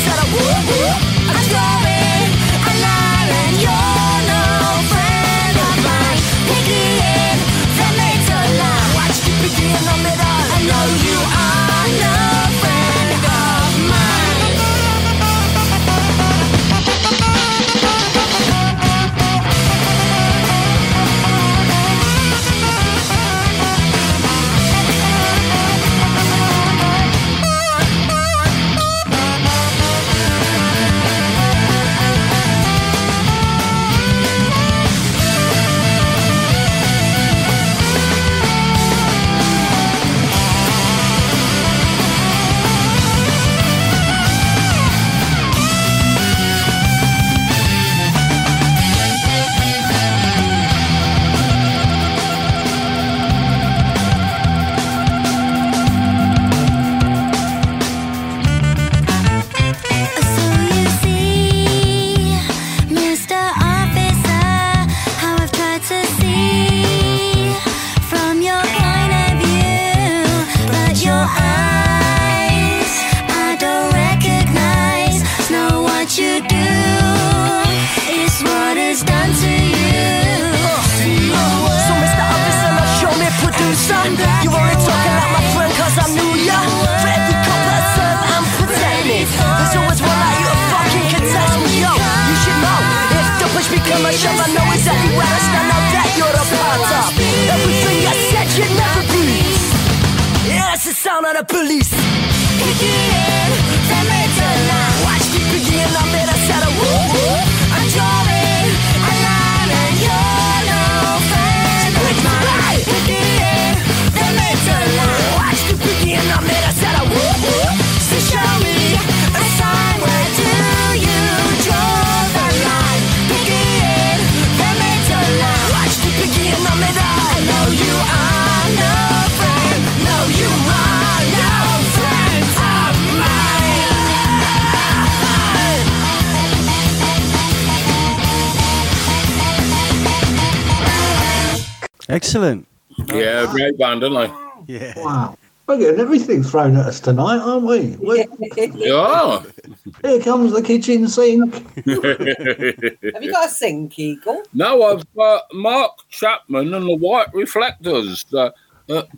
excellent. Yeah, wow. great band, don't they? Yeah. Wow. We're getting everything thrown at us tonight, aren't we? We're... Here comes the kitchen sink. Have you got a sink, Eagle? No, I've got Mark Chapman and the White Reflectors. Uh,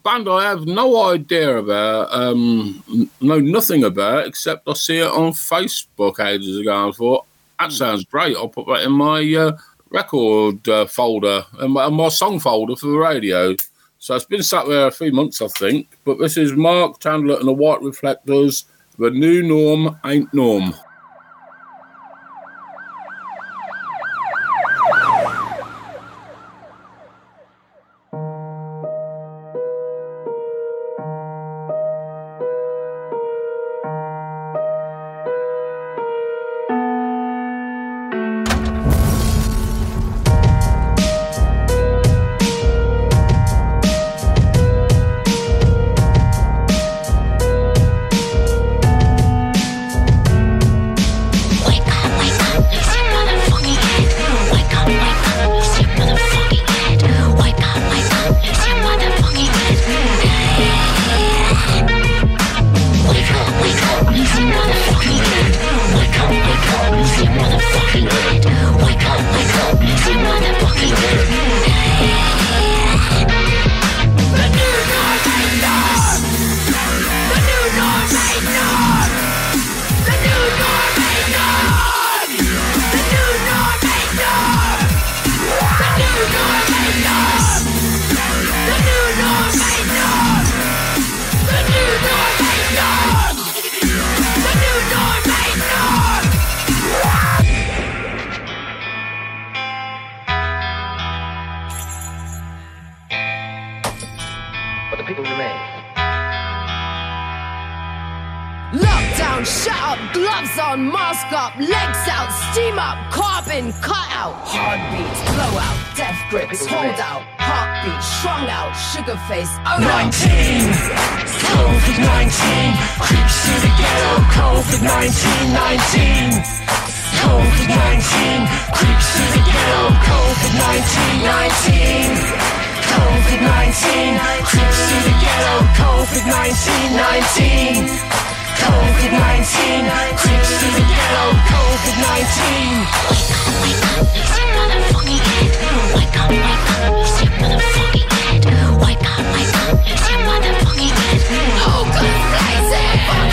band I have no idea about, um, know nothing about, except I see it on Facebook ages ago I thought, that sounds great. I'll put that in my uh, record uh, folder and my, and my, song folder for the radio. So it's been sat there a few months, I think. But this is Mark Chandler and the White Reflectors. The new norm ain't norm. 1919. COVID 19 creeps through the ghetto. COVID 1919. COVID 19 creeps through the ghetto. COVID 1919. COVID 19 creeps through the ghetto. COVID 19. Wake up, wake up, it's your motherfucking head. Wake up, wake up, it's your motherfucking head. Wake up, wake up, it's your motherfucking head. Oh, good rising.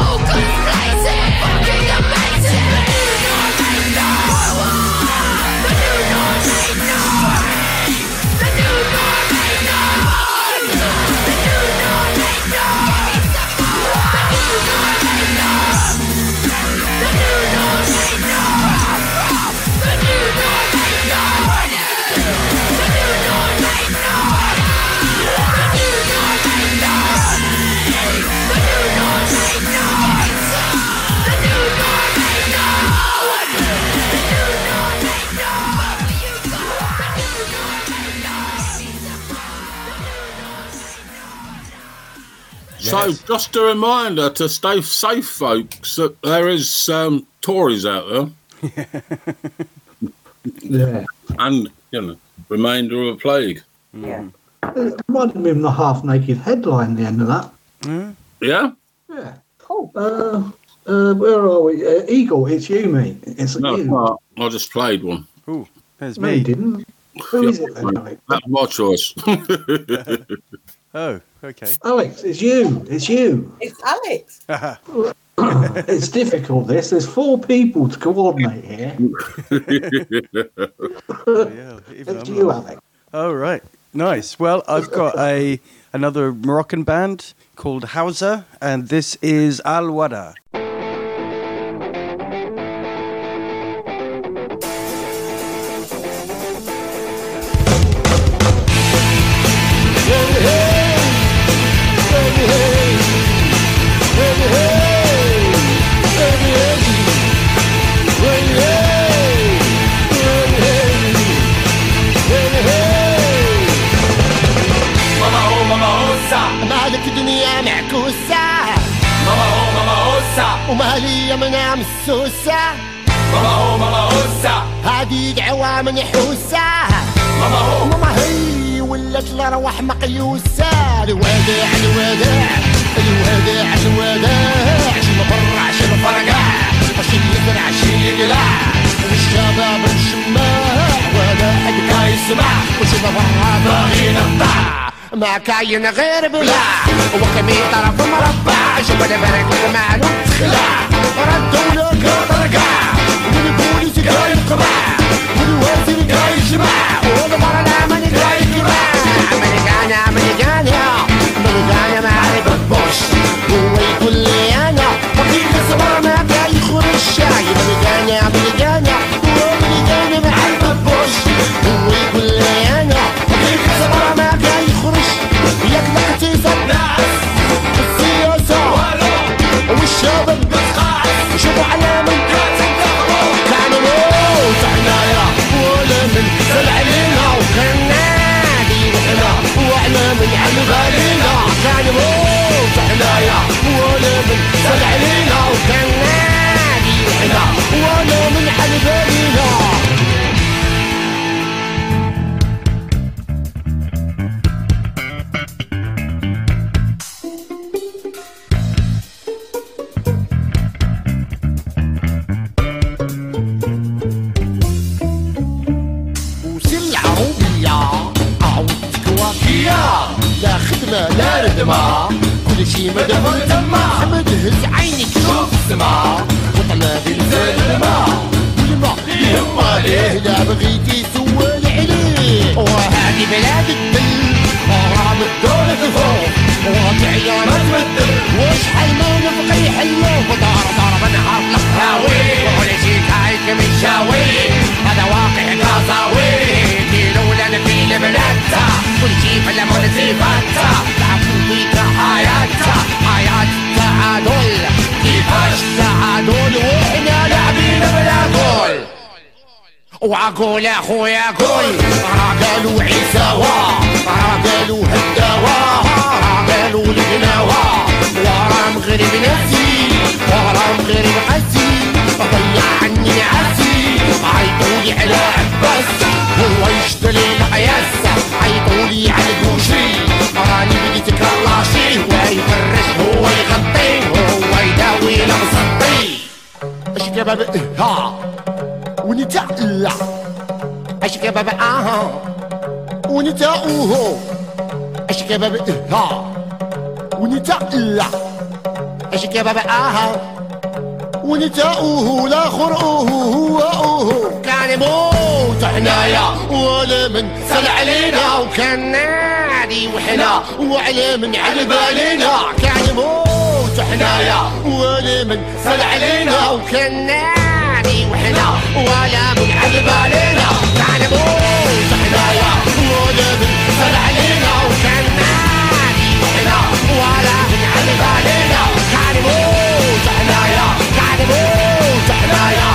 So, just a reminder to stay safe, folks, that there is um, Tories out there. Yeah. And, you know, remainder of a plague. Yeah. It reminded me of the half naked headline, the end of that. Yeah? Yeah. Cool. Uh, uh, where are we? Uh, Eagle, it's you, mate. It's No, you. no, I just played one. Ooh, there's No, you didn't. Who is it then, Alex? That's my choice. Oh, okay. Alex, it's you. It's you. It's Alex. it's difficult, this. There's four people to coordinate here. Even It's you, not- Alex. Oh right, nice. Well, I've got a another Moroccan band called Haoussa, and this is Al Wada. عليا من عم السوسة ماما هو ماما هوسة هادي دعوة منحوسة ماما هو. ماما هي ولات الارواح مقيوسة. الوداع الوداع الوداع الوداع. شي مبرع شي مفرقع شي يزرع شي يقلع. والشباب نشمع ولا حد كيسمع وشي مبرع باغي نطلع ما كاين غير بلع وكمي طرف مربع شوف أنا بارك لك معلوم تخلع ردوا لك ترقع والبوليس كاي يقطع والوزير يجمع والمرة لا Shut وعقول يا خويا قول قالوا راه قالوا هداوة راه قالوا القناوة وراه مغرب ناسي وراه مغرب قاسي ضيع عني نعاسي عيطولي على عباس. هو يشتري القياس عيطولي على دوشي راني بديت كرلاشي هو يفرش هو يغطي هو يداوي لمسطي اش كباب ها. ونتا لا اش كباب أها ونتا اوهو. اش كباب ها ونتا لا اش كباب آها. ونتا اوهو الآخر اوهو هو اوهو. كان موت حنايا ولا من سال علينا وكان نادي وحنا وعلى من على بالينا كان موت حنايا ولا من سال علينا وكان نادي وحنا ولا من على بالينا طول حنايا وقلب صار علينا وكان نادي وحنا ولا على بالنا كان يموت حنايا كان يموت حنايا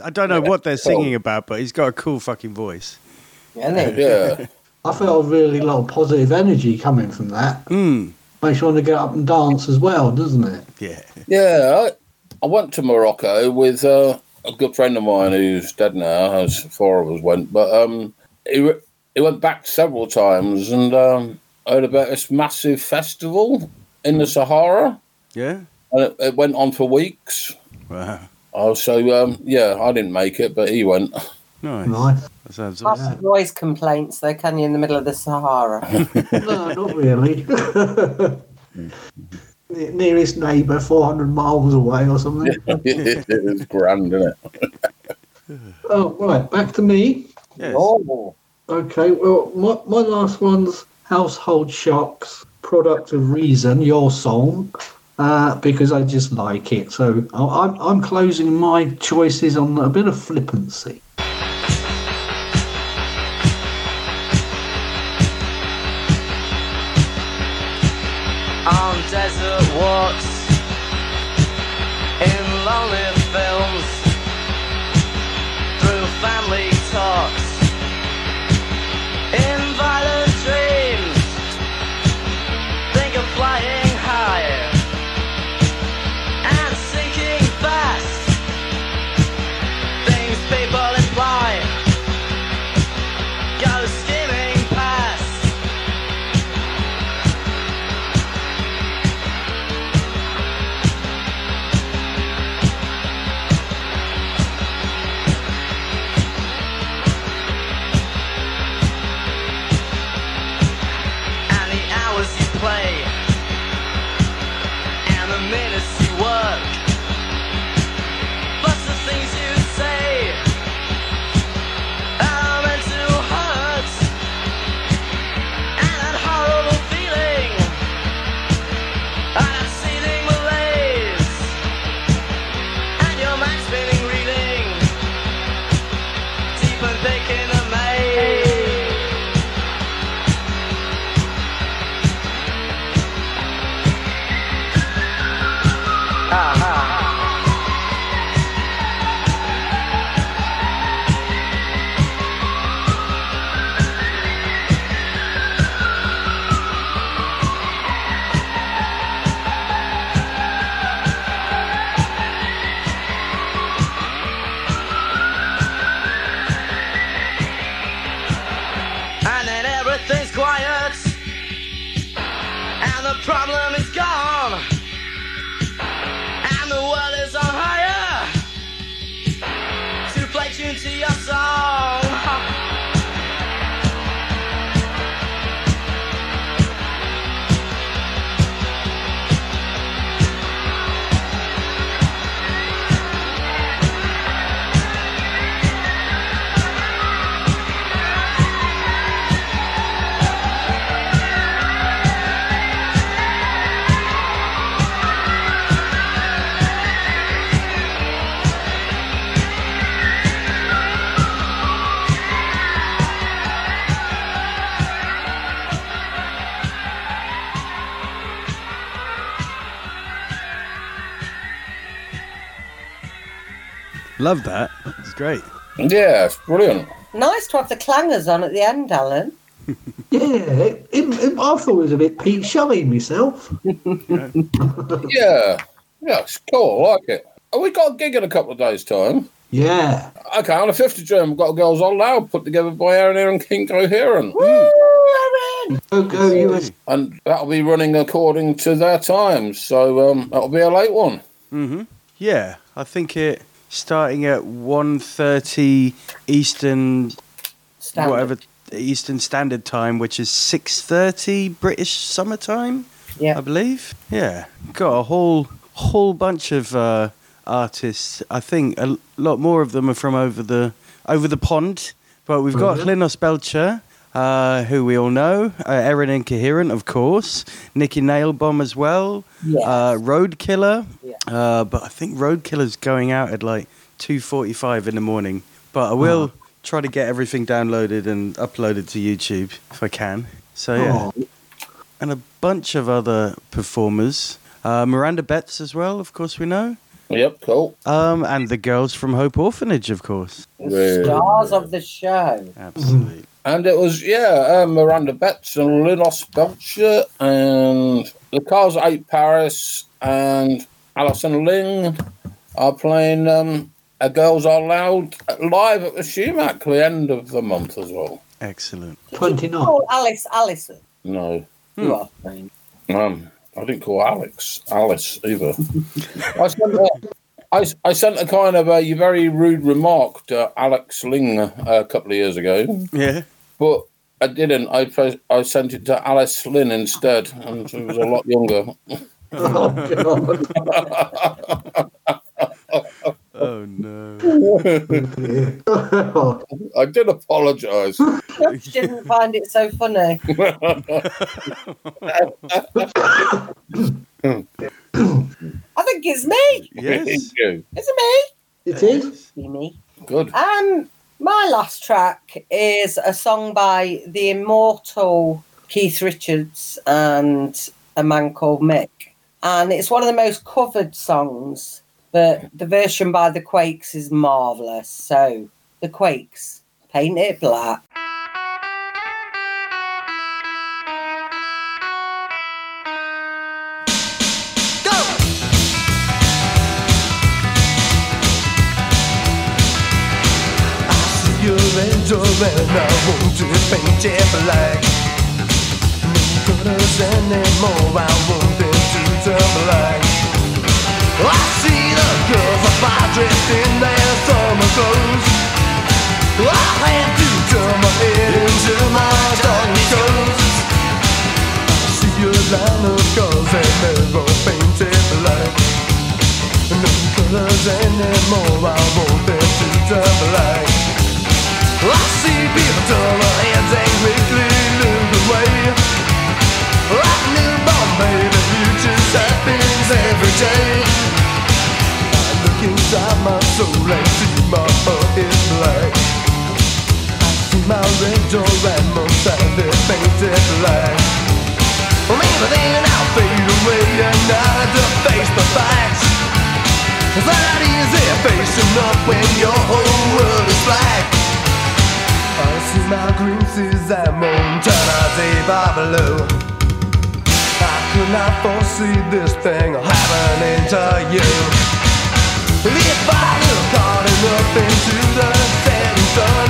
I don't know what they're singing about, but he's got a cool fucking voice. Yeah. I felt a really lot of positive energy coming from that. Mm. Makes you want to get up and dance as well, doesn't it? Yeah. Yeah, I, I went to Morocco with uh, a good friend of mine who's dead now, as four of us went, but um, he, he went back several times and um, heard about this massive festival in the Sahara. Yeah. And it, it went on for weeks. Wow. Oh, so um, yeah, I didn't make it, but he went. Nice. Nice. That sounds Lots awesome. of noise complaints, though, can you, in the middle of the Sahara? no, not really. ne- nearest neighbour 400 miles away or something. it's grand, isn't it? Oh, right, back to me. Oh. Okay, well, my, my last one's Household Shocks, Product of Reason, your song, uh, because I just like it. So I'm, I'm closing my choices on a bit of flippancy. Love that. It's great. Yeah, it's brilliant. Nice to have the clangers on at the end, Alan. Yeah, it, it, it- I thought it was a bit Pete Shelley myself. Yeah, yeah, it's cool. I like it. Oh, we got a gig in a couple of days' time. Yeah. Okay, on the 5th of June, we've got Girls Are Loud put together by Erin Aaron King Coherent. Go, go, you. And that'll be running according to their times, so um, that'll be a late one. hmm Yeah, I think it starting at 1.30 Eastern, Standard. whatever Eastern Standard Time, which is six thirty British summertime. Yeah, I believe. Yeah, got a whole whole bunch of uh, artists. I think a lot more of them are from over the over the pond, but we've got Mhm. Klinos Belcher. Uh, who we all know, uh, Erin Incoherent, of course, Nikki Nailbomb as well, uh, Road Killer, uh, but I think Road Killer's going out at like two forty-five in the morning. But I will try to get everything downloaded and uploaded to YouTube if I can. So yeah, Oh. and a bunch of other performers. Uh, Miranda Betts as well, of course we know. Yep, cool. Um, and the girls from Hope Orphanage, of course. The Stars of the show. Absolutely. And it was, yeah, uh, Miranda Betts and Linos Belcher and the Cars 8 Paris and Alison Ling are playing um, a Girls Are Loud live at the Schumacher the end of the month as well. Excellent. 29. Oh, Alice, Alison. No. You are fine. Um, I didn't call Alex Alice either. I sent a, I, I sent a kind of a very rude remark to Alex Ling uh, a couple of years ago. Yeah. But I didn't. I I sent it to Alice Lynn instead, and she was a lot younger. Oh no. I did apologise. Josh didn't find it so funny. I think it's me. Yes. Is it me? It is. Be me. Good. Um, my last track is a song by the immortal Keith Richards and a man called Mick. And it's one of the most covered songs, but the version by the Quakes is marvellous. So, the Quakes, Paint It Black. Entering, I want to paint it black. No colors anymore, I want them to turn black. I see the girls are fire dressed in their summer clothes. I have to turn my head into my goes. I see your line of girls they're all painted black. No colors anymore, I want them to turn black. I see people and baby, happens every day. I look inside my soul and see my heart is black. My red door it painted. Maybe then I'll and face the facts. It's not easy facing up when your whole world is black. I see my creases and Montana deep below. I could not foresee this thing happening to you. If I look hard enough into the setting sun,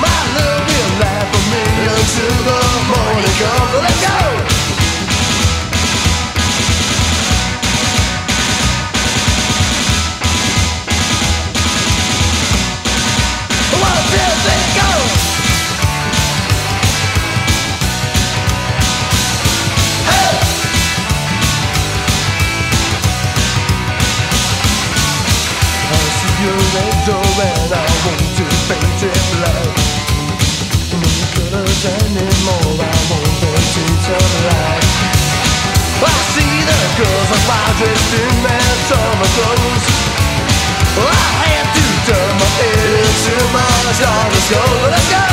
my love will laugh for me until the morning comes. Let's go! The girls are fire in their summer clothes. I had to turn my head into my darkest gold. Let's go!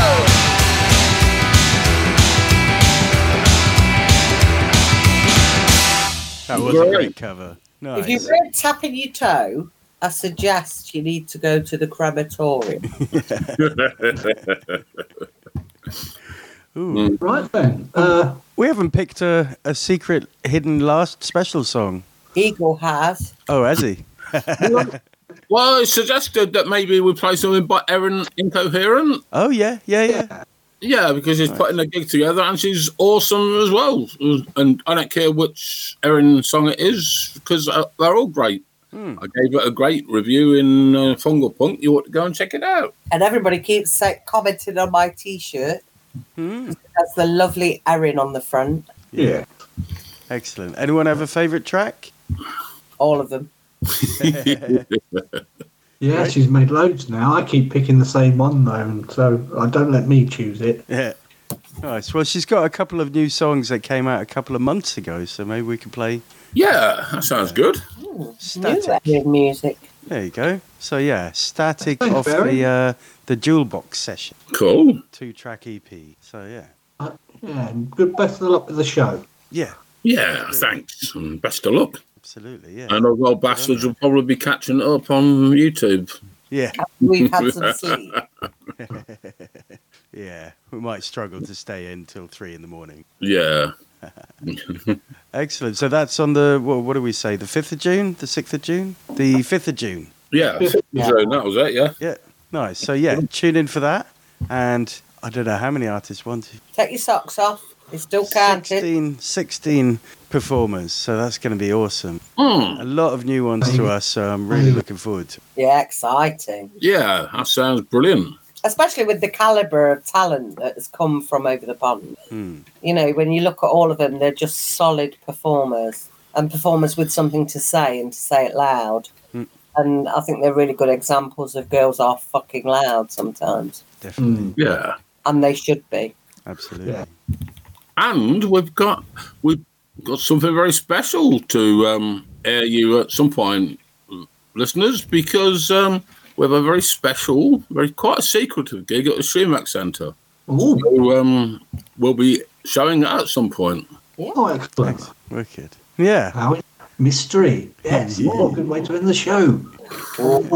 That was a great cover. Nice. If you've read Tapping Your Toe, I suggest you need to go to the crematorium. Ooh. Right then. Uh, we haven't picked a, a secret hidden last special song. Eagle has. Oh, has he? well, it suggested that maybe we play something by Erin Incoherent. Oh yeah, yeah, yeah. Yeah, because he's putting a gig together and she's awesome as well. And I don't care which Erin song it is because uh, they're all great. Hmm. I gave it a great review in uh, Fungal Punk. You ought to go and check it out. And everybody keeps say, commenting on my t shirt. That's the lovely Erin on the front. Yeah. Excellent. Anyone have a favourite track? All of them. yeah, she's made loads now. I keep picking the same one though, and so I don't let me choose it. Yeah. Nice. Well, she's got a couple of new songs that came out a couple of months ago, so maybe we can play. Yeah, that sounds good. Static. New music. There you go. So yeah, Static Thanks, off Barry. the uh, the Jewel Box session. Cool. Two track EP. So yeah. Uh, yeah, good best of luck with the show. Yeah. Yeah, thanks. And best of luck. Absolutely. Yeah. And those old bastards will probably be catching it up on YouTube. Yeah. We've had some sleep. yeah. We might struggle to stay in till three in the morning. Yeah. Excellent. So that's on the what, what do we say? The fifth of June, the sixth of June, the fifth of June. Yeah, so that was it, yeah. Yeah. Nice. So yeah, tune in for that. And I don't know how many artists want to. Take your socks off. It's still counting. 16, 16 performers. So that's going to be awesome. Hmm. A lot of new ones to us. So I'm really looking forward to. it. Yeah, exciting. Yeah, that sounds brilliant. Especially with the caliber of talent that has come from over the pond. Hmm. You know, when you look at all of them, they're just solid performers. and performers with something to say and to say it loud. Mm. And I think they're really good examples of girls are fucking loud sometimes, Definitely. Yeah. and they should be. Absolutely. Yeah. And we've got we've got something very special to um, air you at some point, listeners, because um, we have a very special, very quite a secretive gig at the Streamac Centre. So, um, we'll be showing that at some point. Oh, excellent. Wicked. Yeah. How mystery. Yes. Oh, good way to end the show. Oh.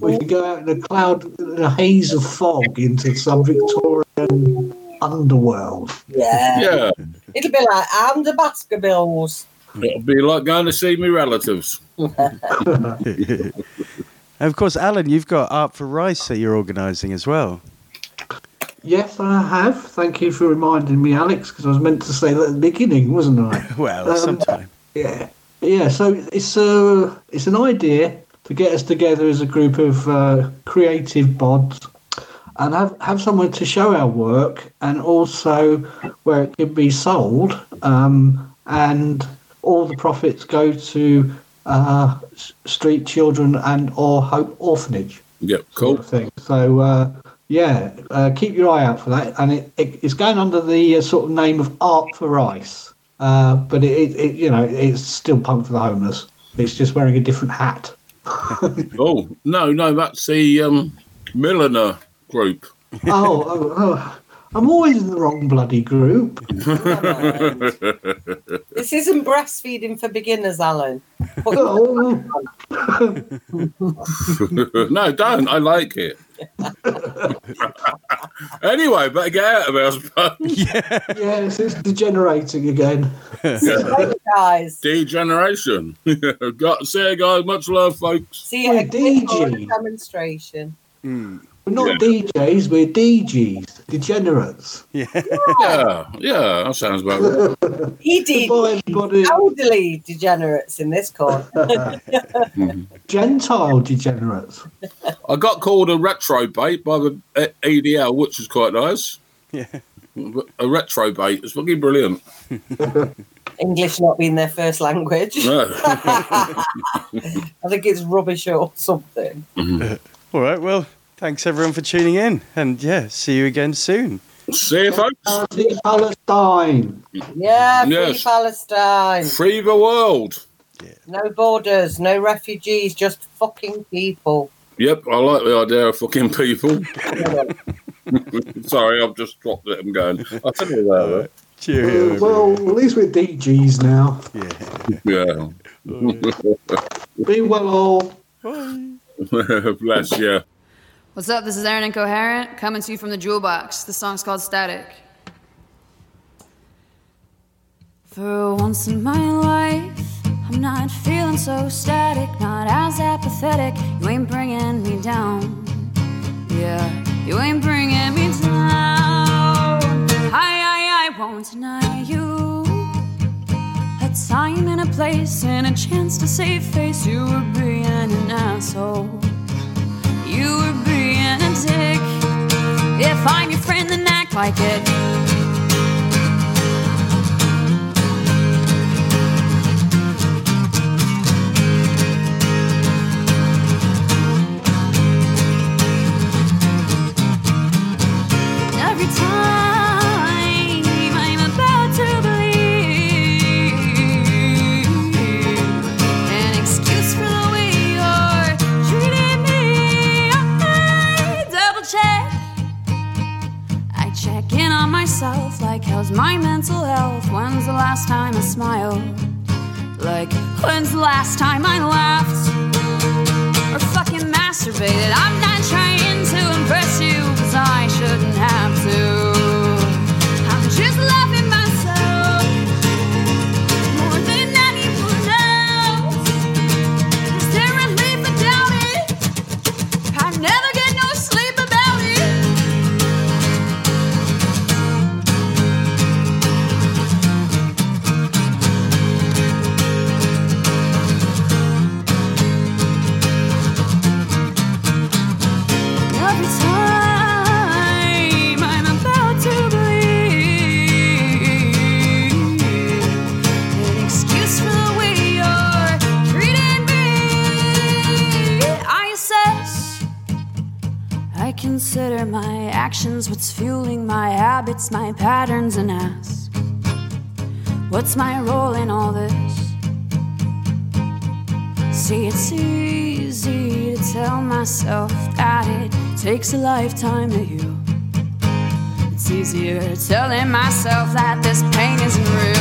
We could go out in a cloud, in a haze of fog into some Victorian underworld. Yeah. Yeah. It'll be like I'm the Baskervilles. It'll be like going to see me relatives. and of course, Alan, you've got Art for Rice that you're organising as well. Yes, I have. Thank you for reminding me, Alex, because I was meant to say that at the beginning, wasn't I? Well, Um, sometime. Yeah, yeah. So it's a it's an idea to get us together as a group of uh, creative bods and have have somewhere to show our work, and also where it can be sold, um, and all the profits go to uh, street children and or Hope Orphanage Yep, cool. thing. So uh, yeah, uh, keep your eye out for that. And it, it, it's going under the uh, sort of name of Art for Rice, uh, but it, it, it you know it's still punk for the homeless. It's just wearing a different hat. Oh no, no, that's the um, Milliner group. oh, oh, oh, I'm always in the wrong bloody group. This isn't breastfeeding for beginners, Alan. Oh. no, don't. I like it. anyway, better get out of it, I suppose. yes, it's degenerating again. guys. Degeneration. Got to say, guys, much love, folks. See you at a demonstration. Hmm. We're not DJs, we're DGs, degenerates. Yeah. Yeah, yeah, that sounds about right. ED, elderly degenerates in this corner. Gentile degenerates. I got called a retro bait by the EDL, which is quite nice. Yeah. A retro bait. It's fucking brilliant. English not being their first language. No. I think it's rubbish or something. All right. Well, thanks everyone for tuning in, and yeah, see you again soon. See you, folks. Free Palestine. Yeah, free Yes. Palestine. Free the world. No borders, no refugees, just fucking people. Yep, I like the idea of fucking people. Sorry, I've just dropped it. I'm going. I tell you that. Well, at least we're DGs now. Yeah. Yeah. Be well all. Bye. Bless you. What's up? This is Erin Incoherent coming to you from the Jewel Box. The song's called Static. For once in my life, I'm not feeling so static, not as apathetic. You ain't bringing me down. Yeah, you ain't bringing me down. I, I, I won't deny you a time and a place and a chance to save face. You were being an asshole. Dick. If I'm your friend, then act like it. Last time I laughed? My patterns, and ask, What's my role in all this? See, it's easy to tell myself that it takes a lifetime to heal. It's easier telling myself that this pain isn't real.